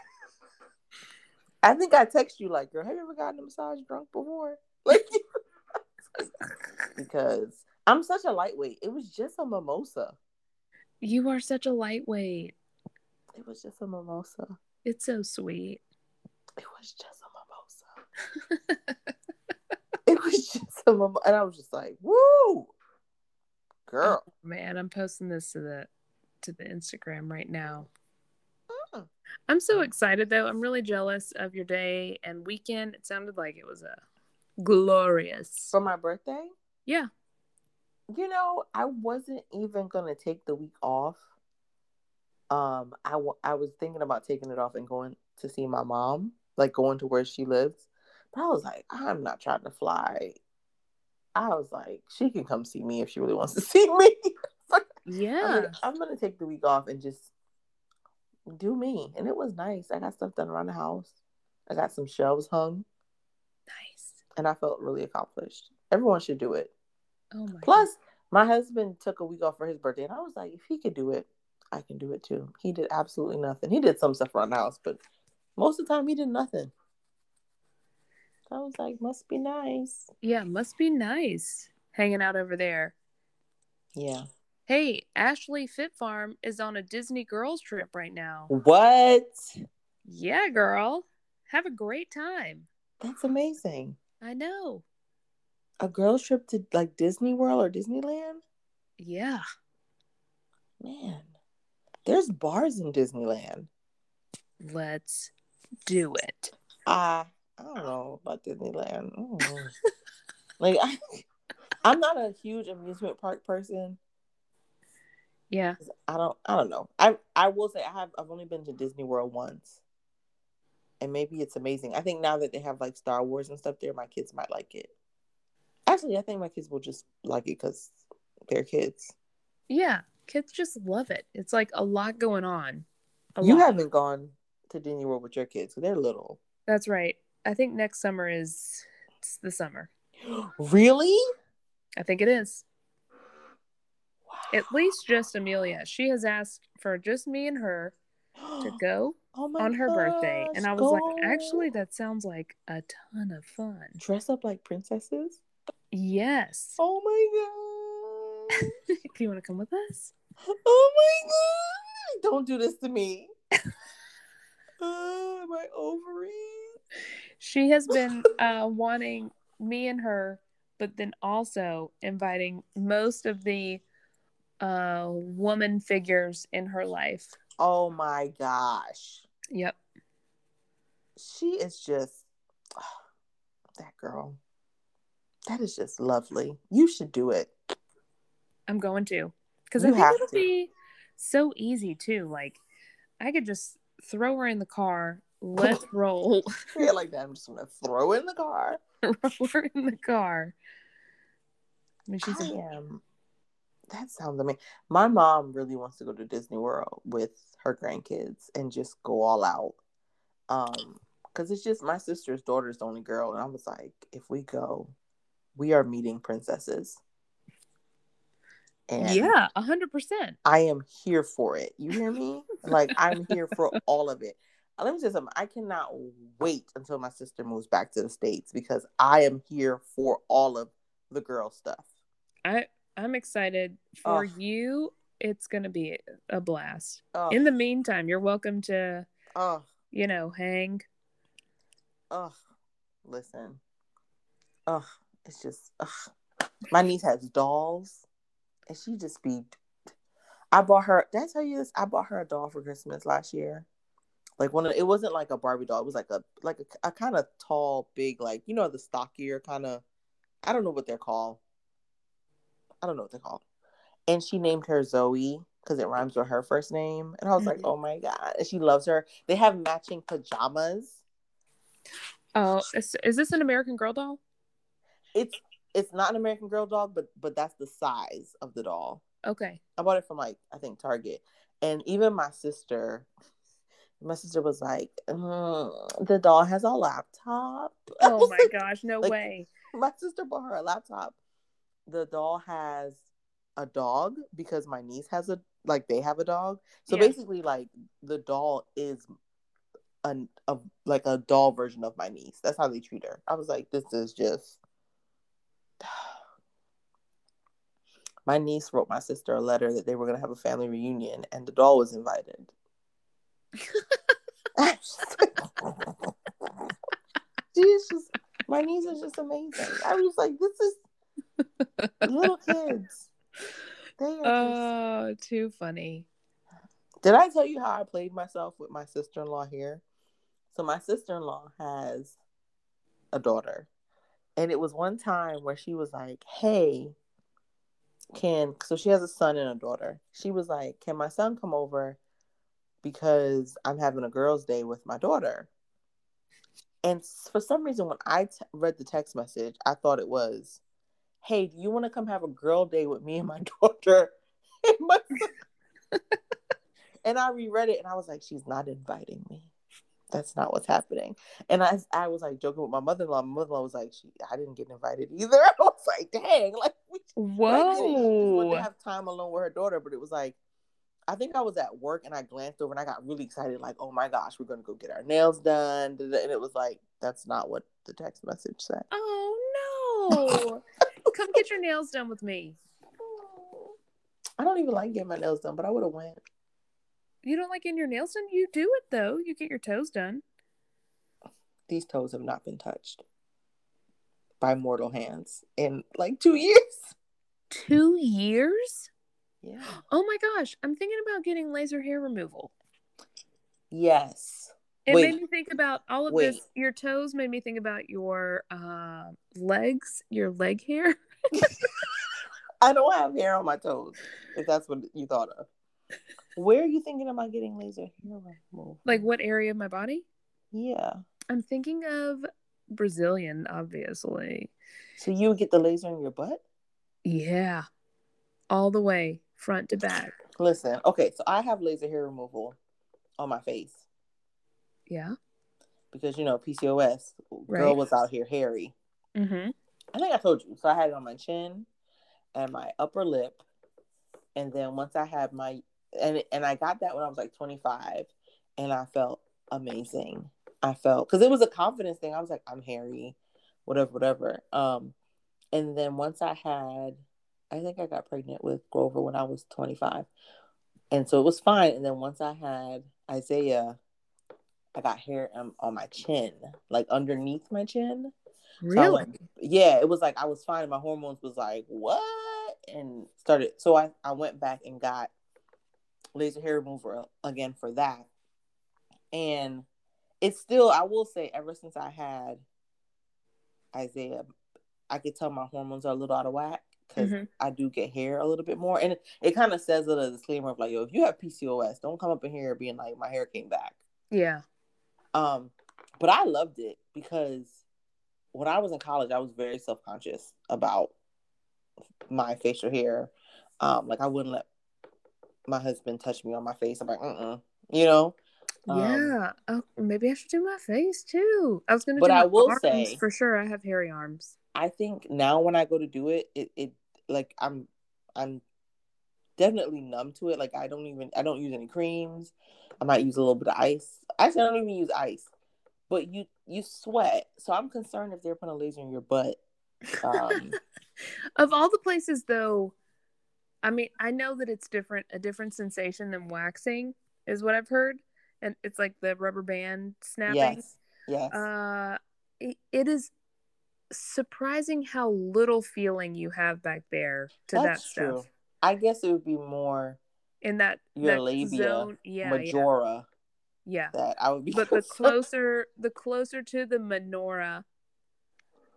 I think I text you like, "Girl, have you ever gotten a massage drunk before?" Like, because I'm such a lightweight. It was just a mimosa. You are such a lightweight. It was just a mimosa. It's so sweet. It was just a mimosa. it was just a mimosa, and I was just like, "Woo, girl!" Oh, man, I'm posting this to the to the Instagram right now. Mm. I'm so excited though. I'm really jealous of your day and weekend. It sounded like it was a glorious. For my birthday, Yeah. You know, I wasn't even gonna take the week off. Um, I, w- I was thinking about taking it off and going to see my mom, like going to where she lives. But I was like, I'm not trying to fly. I was like, she can come see me if she really wants to see me. I'm, Yeah. gonna, I'm gonna take the week off and just do me. And it was nice. I got stuff done around the house. I got some shelves hung, Nice. and I felt really accomplished. Everyone should do it. Oh my Plus, my husband took a week off for his birthday, and I was like, if he could do it, I can do it too. He did absolutely nothing. He did some stuff around the house, but most of the time he did nothing. I was like, must be nice. Yeah, must be nice hanging out over there. Yeah. Hey, Ashley Fit Farm is on a Disney girls trip right now. What? Yeah, girl. Have a great time. That's amazing. I know. A girls trip to like Disney World or Disneyland? Yeah. Man, there's bars in Disneyland. Let's do it. I I don't know about Disneyland. Know. like I, I'm not a huge amusement park person. Yeah. I don't I don't know. I I will say I have I've only been to Disney World once. And maybe it's amazing. I think now that they have like Star Wars and stuff there, my kids might like it. Actually, I think my kids will just like it because they're kids. Yeah. Kids just love it. It's like a lot going on. A You lot. haven't gone to Disney World with your kids. They're little. That's right. I think next summer is it's the summer. really? I think it is. At least just Amelia. She has asked for just me and her to go Oh on her birthday. And I was go. like, actually, that sounds like a ton of fun. dress up like princesses. Yes. Oh my god! Do you want to come with us? oh my god! Don't do this to me. oh, my ovaries. She has been uh, wanting me and her, but then also inviting most of the uh, woman figures in her life. Oh my gosh. Yep. She is just that girl. That is just lovely. You should do it. I'm going to. Because I think it'll to. be so easy too. Like, I could just throw her in the car, let's roll, Yeah, like that. I'm just gonna throw in the car. throw her in the car. I mean, she's I a, am. That sounds amazing. My mom really wants to go to Disney World with her grandkids and just go all out. Um, because it's just my sister's daughter's the only girl, and I was like, if we go, we are meeting princesses. And yeah, a hundred percent. I am here for it. You hear me? Like I'm here for all of it. Uh, Let me say something. I cannot wait until my sister moves back to the states because I am here for all of the girl stuff. I I'm excited for you. It's gonna be a blast. Oh, In the meantime, you're welcome to, oh, you know, hang. oh. Listen. Oh, it's just. Ugh. My niece has dolls, and she just be. I bought her. Did I tell you this? I bought her a doll for Christmas last year. Like one of it wasn't like a Barbie doll. It was like a like a, a kind of tall, big, like you know the stockier kind of. I don't know what they're called. I don't know what they're called. And she named her Zoe, because it rhymes with her first name. And I was like, Mhm. oh my God. And she loves her. They have matching pajamas. Oh, is, is this an American Girl doll? It's it's not an American Girl doll, but but that's the size of the doll. Okay. I bought it from like I think Target. And even my sister, my sister was like, "Mm, the doll has a laptop. Oh my like, gosh, no like- way. my sister bought her a laptop. The doll has a dog because my niece has a like they have a dog. So Yeah. basically, like the doll is an a like a doll version of my niece. That's how they treat her. I was like, this is just. My niece wrote my sister a letter that they were gonna have a family reunion, and the doll was invited. She's just my niece is just amazing. I was like, this is little kids. They are just... Oh, too funny. Did I tell you how I played myself with my sister in law here? So my sister in law has a daughter, and it was one time where she was like, "Hey, can so she has a son and a daughter. She was like, "Can my son come over because I'm having a girls' day with my daughter?" And for some reason, when I t- read the text message, I thought it was, "Hey, do you want to come have a girl day with me and my daughter?" And, my and I reread it, and I was like, "She's not inviting me. That's not what's happening." And I, I was like joking with my mother-in-law. My mother-in-law was like, "She, I didn't get invited either." I was like, "Dang!" Like, we, I get it. She wanted Whoa. to have time alone with her daughter, but it was like, I think I was at work and I glanced over and I got really excited, like, oh my gosh, we're gonna go get our nails done. And it was like, that's not what the text message said. Oh no. Come get your nails done with me. I don't even like getting my nails done, but I would have went. You don't like getting your nails done? You do it though. You get your toes done. These toes have not been touched by mortal hands in like two years. Two years? Yeah. Oh my gosh. I'm thinking about getting laser hair removal. Yes. It Wait. made me think about all of Wait. this. Your toes made me think about your uh, legs, your leg hair. I don't have hair on my toes, if that's what you thought of. Where are you thinking about getting laser hair removal? Like what area of my body? Yeah. I'm thinking of Brazilian, obviously. So you would get the laser in your butt? Yeah. All the way, front to back. Listen, okay, so I have laser hair removal on my face Yeah. because you know PCOS. Girl was out here hairy. Mm-hmm. I think I told you. So I had it on my chin and my upper lip, and then once I had my and and I got that when I was like 25, and I felt amazing. I felt because it was a confidence thing. I was like, I'm hairy, whatever, whatever. Um, and then once I had, I think I got pregnant with Grover when I was 25, and so it was fine. And then once I had Isaiah, I got hair um, on my chin, like underneath my chin. So I Really? yeah, it was like I was fine. My hormones was like, what? And started. So I, I went back and got laser hair remover again for that. And it's still, I will say, ever since I had Isaiah, I could tell my hormones are a little out of whack because Mhm. I do get hair a little bit more. And it, it kind of says a disclaimer of like, yo, if you have PCOS, don't come up in here being like, my hair came back. Yeah. Um, but I loved it because when I was in college, I was very self conscious about my facial hair. Um, like I wouldn't let my husband touch me on my face. I'm like, mm you know. Um, yeah. Oh, maybe I should do my face too. I was gonna. But do my I will arms. say- for sure, I have hairy arms. I think now when I go to do it, it it like I'm I'm definitely numb to it. Like I don't even I don't use any creams. I might use a little bit of ice. Actually, I don't even use ice. But you you sweat, so I'm concerned if they're putting a laser in your butt. Um, Of all the places, though, I mean, I know that it's different. A different sensation than waxing is what I've heard, and it's like the rubber band snapping. yes, yes. Uh, it, it is surprising how little feeling you have back there to that stuff true. I guess it would be more in that Your that labia zone. Yeah, yeah, majora yeah. that I would be. But the closer, the closer to the minora,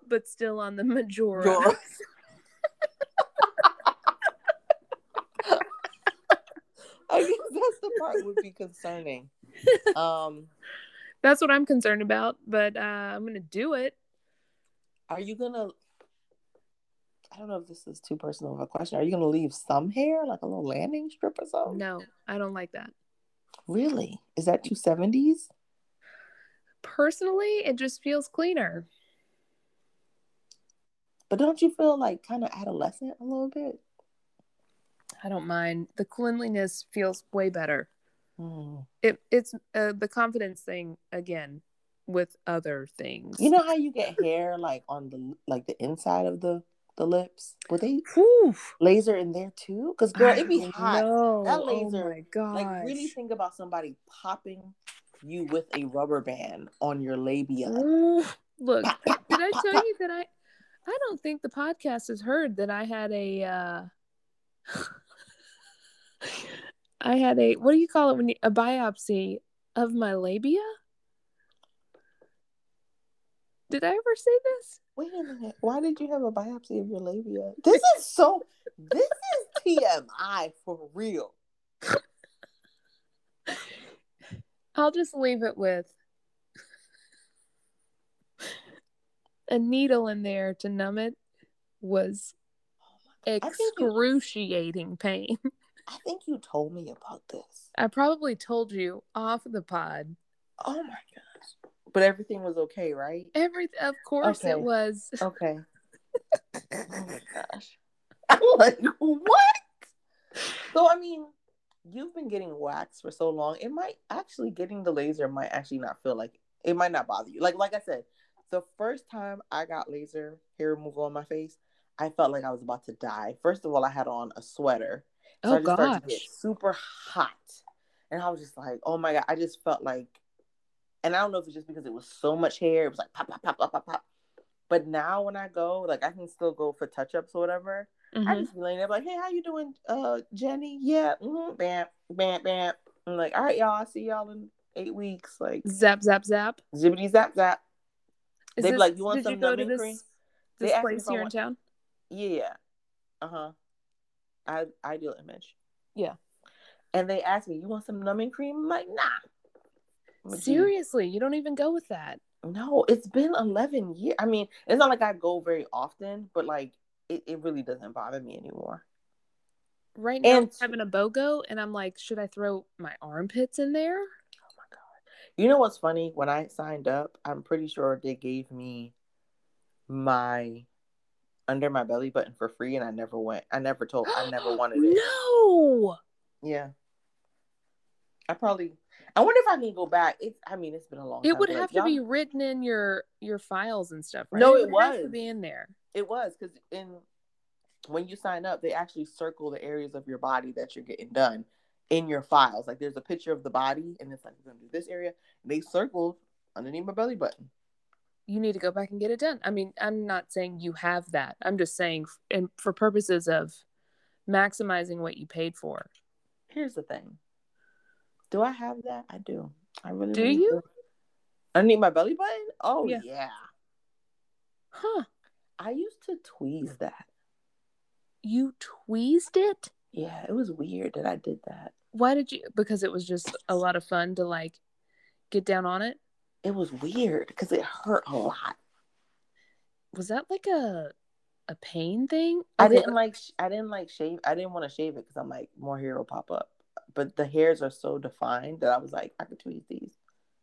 but still on the. Majora. part would be concerning. Um, That's what I'm concerned about, but uh, I'm gonna do it. are you gonna? I don't know if this is too personal of a question. Are you gonna leave some hair, like a little landing strip or something? No, I don't like that. Really? Is that too seventies? Personally, it just feels cleaner. But don't you feel like kind of adolescent a little bit? I don't mind. The cleanliness feels way better. Hmm. It it's uh, the confidence thing again with other things. You know how you get hair like on the like the inside of the the lips? Would they Whew. laser in there too? Because girl, it'd be hot. No. That Oh laser, my god. Like really think about somebody popping you with a rubber band on your labia. Look, Pop, pop, did I tell you that I I don't think the podcast has heard that I had a uh I had a what do you call it when you a biopsy of my labia? Did I ever say this? Wait a minute. Why did you have a biopsy of your labia? This is so. This is TMI for real. I'll just leave it with a needle in there to numb it was I think you- excruciating pain. I think you told me about this. I probably told you off the pod. Oh my gosh. But everything was okay, right? Every of course Okay. it was. Okay. oh my gosh. I'm like, what? So I mean, you've been getting wax for so long. It might actually getting the laser might actually not feel like it might not bother you. Like like I said, the first time I got laser hair removal on my face, I felt like I was about to die. First of all, I had on a sweater. So I Oh just started to gosh. get super hot. And I was just like, oh my God. I just felt like, and I don't know if it's just because it was so much hair. It was like pop, pop, pop, pop, pop, pop. But now when I go, like I can still go for touch ups or whatever. I Mhm. just be laying there like, hey, how you doing, uh, Jenny? Yeah, mm-hmm, bam, bam, bam. I'm like, all right, y'all, I'll see y'all in eight weeks. Like, Zap zap zap. zippity zap zap. Is They be like, you want some go to numbing this, cream? this They place I here in want- town? Yeah. Uh huh. I ideal image. Yeah. And they asked me, you want some numbing cream? I'm like, nah. I'm a G. Seriously, you don't even go with that. No, it's been 11 years. I mean, it's not like I go very often, but like it, it really doesn't bother me anymore. Right now, And- I'm having a BOGO, and I'm like, should I throw my armpits in there? Oh my God. You know what's funny? When I signed up, I'm pretty sure they gave me my under my belly button for free and I never went. I never told I never wanted it. No. Yeah. I probably I wonder if I can go back. It's I mean, it's been a long time. It would but, like, have to be written in your your files and stuff, right? No, it would have to be in there. It was because in when you sign up, they actually circle the areas of your body that you're getting done in your files. Like there's a picture of the body, and it's like we're gonna do this area. And they circled underneath my belly button. You need to go back and get it done. I mean, I'm not saying you have that. I'm just saying, and for purposes of maximizing what you paid for. Here's the thing. Do I have that? I do. I really Do really you? Underneath my belly button? Oh Yeah. yeah. Huh? I used to tweeze that. You tweezed it? Yeah, it was weird that I did that. Why did you? Because it was just a lot of fun to like get down on it. It was weird because it hurt a lot. Was that like a a pain thing? I Okay, didn't like. sh- I didn't like shave. I didn't want to shave it because I'm like more hair will pop up. But the hairs are so defined that I was like, I could tweeze these.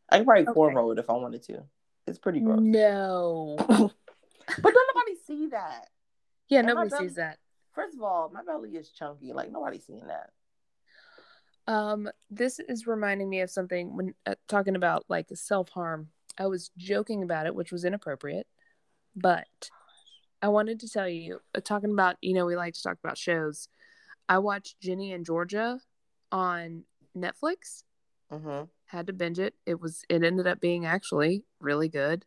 I could probably Okay. cornrow it if I wanted to. It's pretty gross. No. but don't nobody see that. Yeah, And nobody belly- sees that. First of all, my belly is chunky. Like nobody's seeing that. Um, this is reminding me of something when uh, talking about like self harm. I was joking about it, which was inappropriate, but I wanted to tell you, uh, talking about, you know, we like to talk about shows. I watched Ginny and Georgia on Netflix. Mm-hmm. Had to binge it. It was, it ended up being actually really good.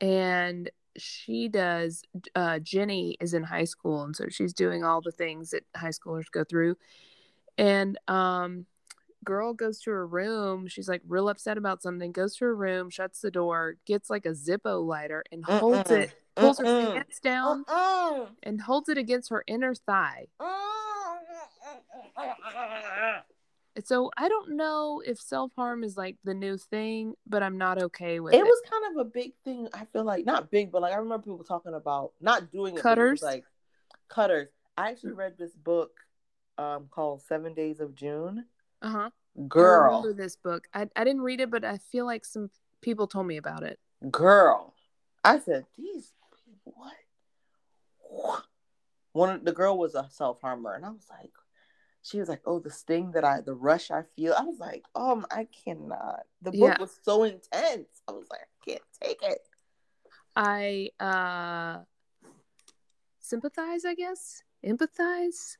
And she does, uh, Jenny is in high school. And so she's doing all the things that high schoolers go through. And, um, girl goes to her room. She's like real upset about something, goes to her room, shuts the door, gets like a Zippo lighter and holds Mm-mm. it, pulls her pants down Mm-mm. and holds it against her inner thigh. So I don't know if self harm is like the new thing, but I'm not okay with it it. was kind of a big thing. I feel like not big, but like I remember people talking about not doing it. but it was Cutters? like cutters. I actually read this book um called Seven Days of June. Uh huh. I Girl, remember this book. I I didn't read it, but I feel like some people told me about it. girl. I said these people, what? What? One of the girl was a self harmer, and I was like, she was like, oh, the sting that I, the rush I feel. I was like, um, I cannot. The book Yeah. was so intense. I was like, I can't take it. I uh sympathize, I guess. Empathize.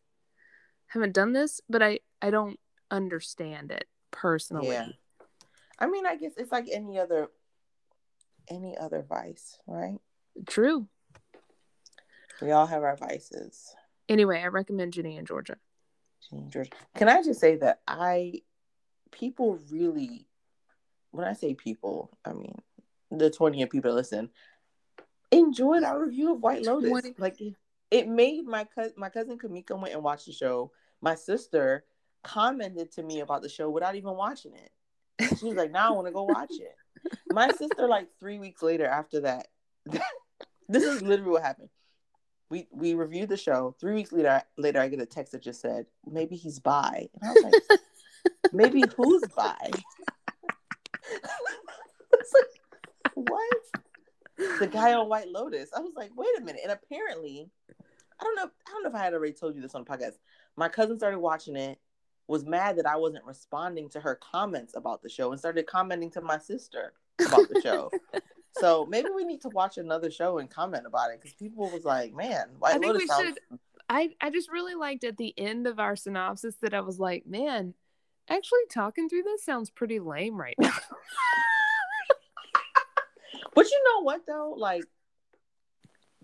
Haven't done this, but I I don't understand it personally. Yeah. I mean, I guess it's like any other, any other vice, right? True. We all have our vices. Anyway, I recommend Ginny and Georgia. Gene George. Can I just say that I, people really, when I say people, I mean the 20 of people listen, enjoyed our review of White Lotus. 20. Like it, made my cousin, my cousin Kamika went and watched the show. My sister commented to me about the show without even watching it. She was like, "Now I want to go watch it." My sister, like three weeks later after that, this is literally what happened. We we reviewed the show. Three weeks later, later I get a text that just said, "Maybe he's bi," and I was like, "Maybe who's bi?" It's like, what? The guy on White Lotus. I was like, "Wait a minute!" And apparently, I don't know. I don't know if I had already told you this on the podcast. My cousin started watching it. Was mad that I wasn't responding to her comments about the show and started commenting to my sister about the show. So maybe we need to watch another show and comment about it because people was like, "Man, White I think Lotus we sounds." should I I just really liked at the end of our synopsis that I was like, man, actually talking through this sounds pretty lame right now. But you know what though? Like,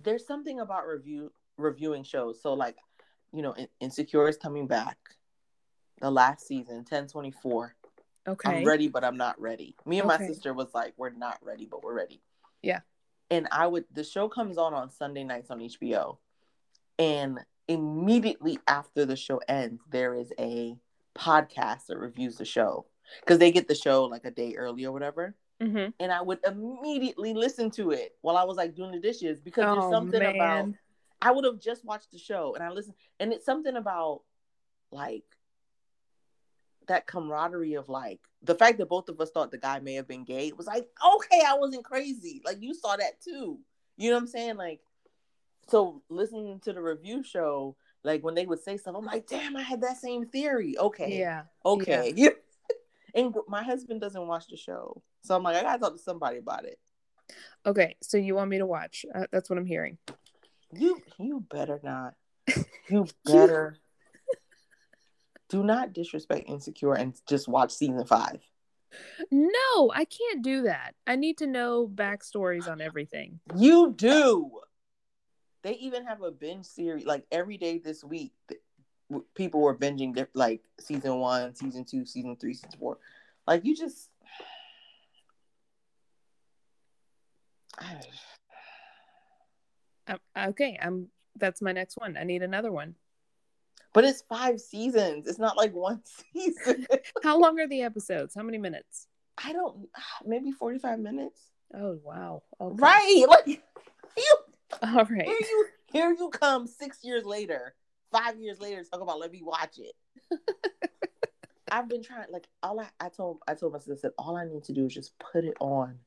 there's something about review reviewing shows. So like, you know, In- Insecure is coming back. The last season, 1024. Okay. I'm ready, but I'm not ready. Me and Okay. my sister was like, we're not ready, but we're ready. Yeah. And I would the show comes on on Sunday nights on HBO, and immediately after the show ends, there is a podcast that reviews the show because they get the show like a day early or whatever. Mm-hmm. And I would immediately listen to it while I was like doing the dishes because there's Oh something about. I would have just watched the show and I listened, and it's something about like that camaraderie of like the fact that both of us thought the guy may have been gay. It was like, okay, I wasn't crazy. Like you saw that too. You know what I'm saying? Like, so listening to the review show, like when they would say stuff, I'm like, damn, I had that same theory. Okay, Yeah. okay. Yeah. and my husband doesn't watch the show, so I'm like, I gotta talk to somebody about it. Okay. So you want me to watch? Uh, that's what I'm hearing. You you better not. You better do not disrespect Insecure and just watch season five. No, I can't do that. I need to know backstories on everything. You do. They even have a binge series like every day this week. People were binging like season one, season two, season three, season four. Like you just. Um, okay. I'm. That's my next one. I need another one. But it's five seasons. It's not like one season. How long are the episodes? How many minutes? I don't. Maybe forty-five minutes. Oh wow. Okay. Right. Like you All right. here you here you come six years later, five years later, talk about let me watch it. I've been trying like all I, I told I told my sister all I need to do is just put it on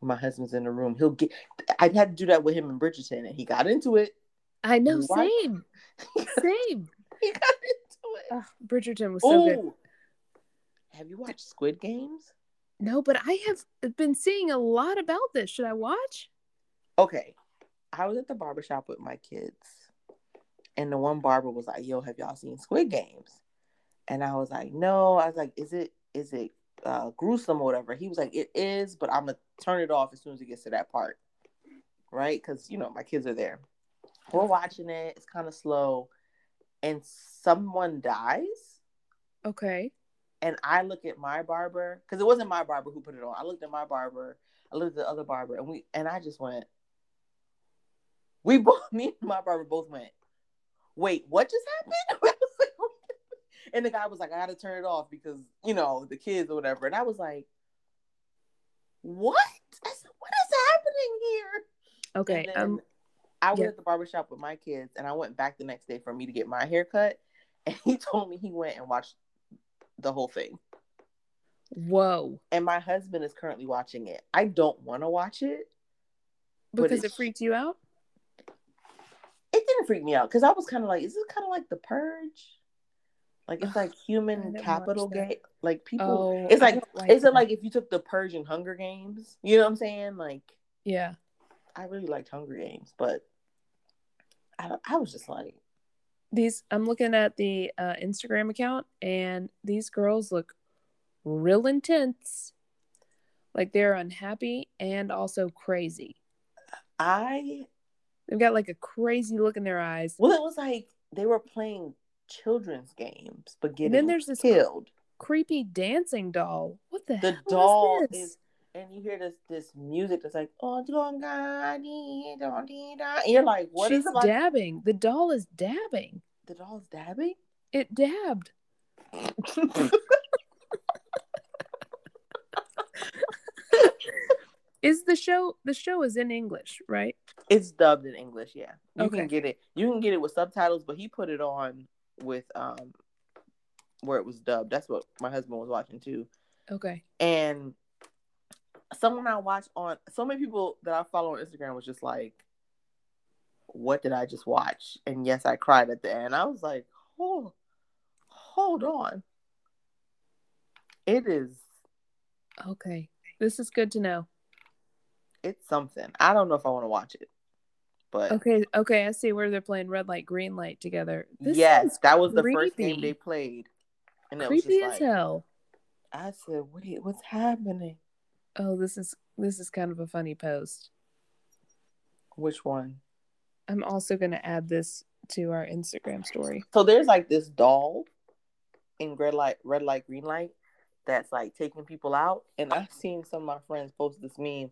when my husband's in the room. He'll get I had to do that with him in Bridgerton and he got into it. I know. Same. Same. he got into it. Ugh, Bridgerton was so good. Have you watched Squid Games? No, but I have been seeing a lot about this. Should I watch? Okay. I was at the barbershop with my kids and the one barber was like, Yo, have y'all seen Squid Games? And I was like, No. I was like, Is it is it uh gruesome or whatever? He was like, It is, but I'm gonna turn it off as soon as it gets to that part. Right? Because you know, my kids are there. We're watching it, it's kind of slow, and someone dies. Okay. And I look at my barber because it wasn't my barber who put it on. I looked at my barber, I looked at the other barber, and we and I just went. We both, me and my barber both went. Wait, what just happened? and the guy was like, I gotta turn it off because, you know, the kids or whatever. And I was like, What? I said, What is happening here? Okay. Um I was yeah. at the barbershop with my kids and I went back the next day for me to get my hair cut. And he told me he went and watched the whole thing. whoa. And my husband is currently watching it. I don't want to watch it. Because it freaked you out? It didn't freak me out because I was kind of like, is this kind of like the purge? Like it's like human capital game. Like people, Oh, it's like, like is it like if you took the Purge and Hunger Games? You know what I'm saying? Like Yeah. I really liked Hunger Games, but I I was just like, These I'm looking at the uh, Instagram account and these girls look real intense. Like they're unhappy and also crazy. I They've got like a crazy look in their eyes. well, it was like they were playing children's games, but getting then there's this- killed. Creepy dancing doll. What the, The hell doll is, is, and you hear this this music that's like, oh, don't and you're like, what is She's it like? dabbing. The doll is dabbing. the doll's dabbing. It dabbed. Is the show the show is in English, right? It's dubbed in English, yeah. You Okay. can get it. You can get it with subtitles, but he put it on with um where it was dubbed. That's what my husband was watching too. Okay. And someone I watched on so many people that I follow on Instagram was just like, What did I just watch? And yes, I cried at the end. I was like, Hold hold on. It is Okay. This is good to know. It's something. I don't know if I want to watch it. But Okay, okay, I see where they're playing red light, green light together. This yes, that was the first game they played. And it was creepy just as like, hell. I said, wait, what's happening? Oh, this is this is kind of a funny post. Which one? I'm also gonna add this to our Instagram story. So there's like this doll in red light, red light, green light that's like taking people out. And I've seen some of my friends post this meme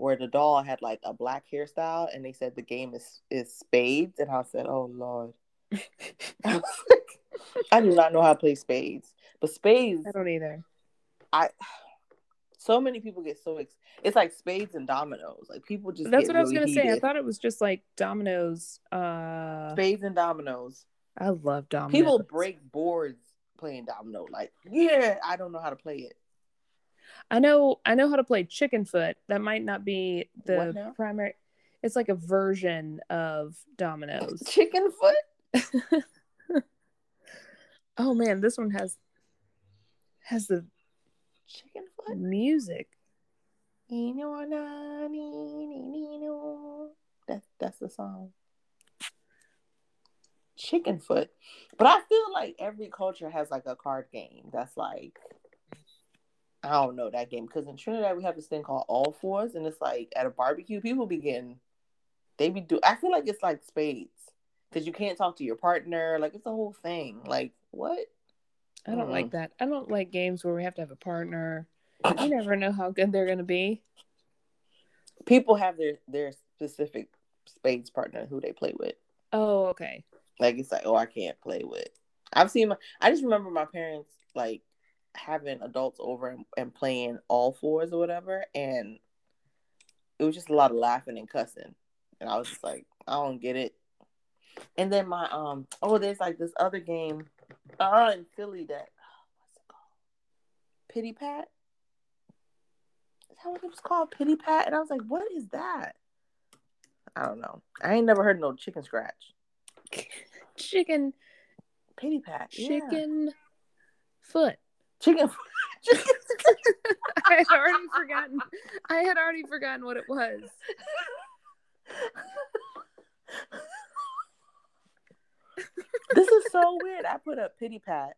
where the doll had like a black hairstyle and they said the game is is spades. And I said, Oh Lord. I was like, I do not know how to play spades. But spades I don't either. I so many people get so ex- it's like spades and dominoes. Like people just That's what I was gonna say. I thought it was just like dominoes. Uh spades and dominoes. I love dominoes. People break boards playing domino. Like, yeah, I don't know how to play it. I know I know how to play chicken foot. That might not be the primary it's like a version of dominoes. Chicken foot? oh man, this one has has the Chicken foot? music. That's that's the song. Chicken foot. But I feel like every culture has like a card game that's like I don't know that game because in Trinidad we have this thing called All Fours, and it's like at a barbecue, people be getting, they be do. I feel like it's like spades because you can't talk to your partner. Like it's a whole thing. Like what? I don't Mm. like that. I don't like games where we have to have a partner. You never know how good they're gonna be. People have their their specific spades partner who they play with. Oh, okay. Like it's like, oh, I can't play with. I've seen my. I just remember my parents like having adults over and, and playing all fours or whatever, and it was just a lot of laughing and cussing, and I was just like, I don't get it. And then my um, oh, there's like this other game, uh, in Philly that what's it called? Pity Pat. Is that what it was called? Pity Pat, and I was like, what is that? I don't know. I ain't never heard no chicken scratch. Chicken Pity Pat. yeah. chicken foot. Chicken. chicken. I had already forgotten. I had already forgotten what it was. this is so weird. I put up Pity Pat.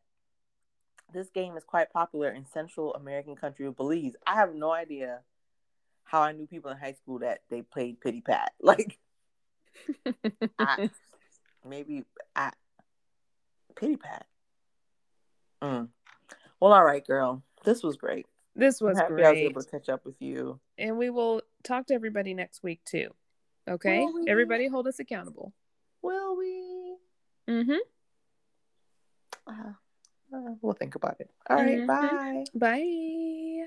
This game is quite popular in Central American country of Belize. I have no idea how I knew people in high school that they played Pity Pat. Like, I, maybe I Pity Pat. Mm. Well, all right, girl. This was great. This was I'm happy I was able to catch up with you. And we will talk to everybody next week too. Okay? We? Everybody hold us accountable. Will we? Mm-hmm. Uh, Uh, we'll think about it. All right, Mhm. bye. Bye.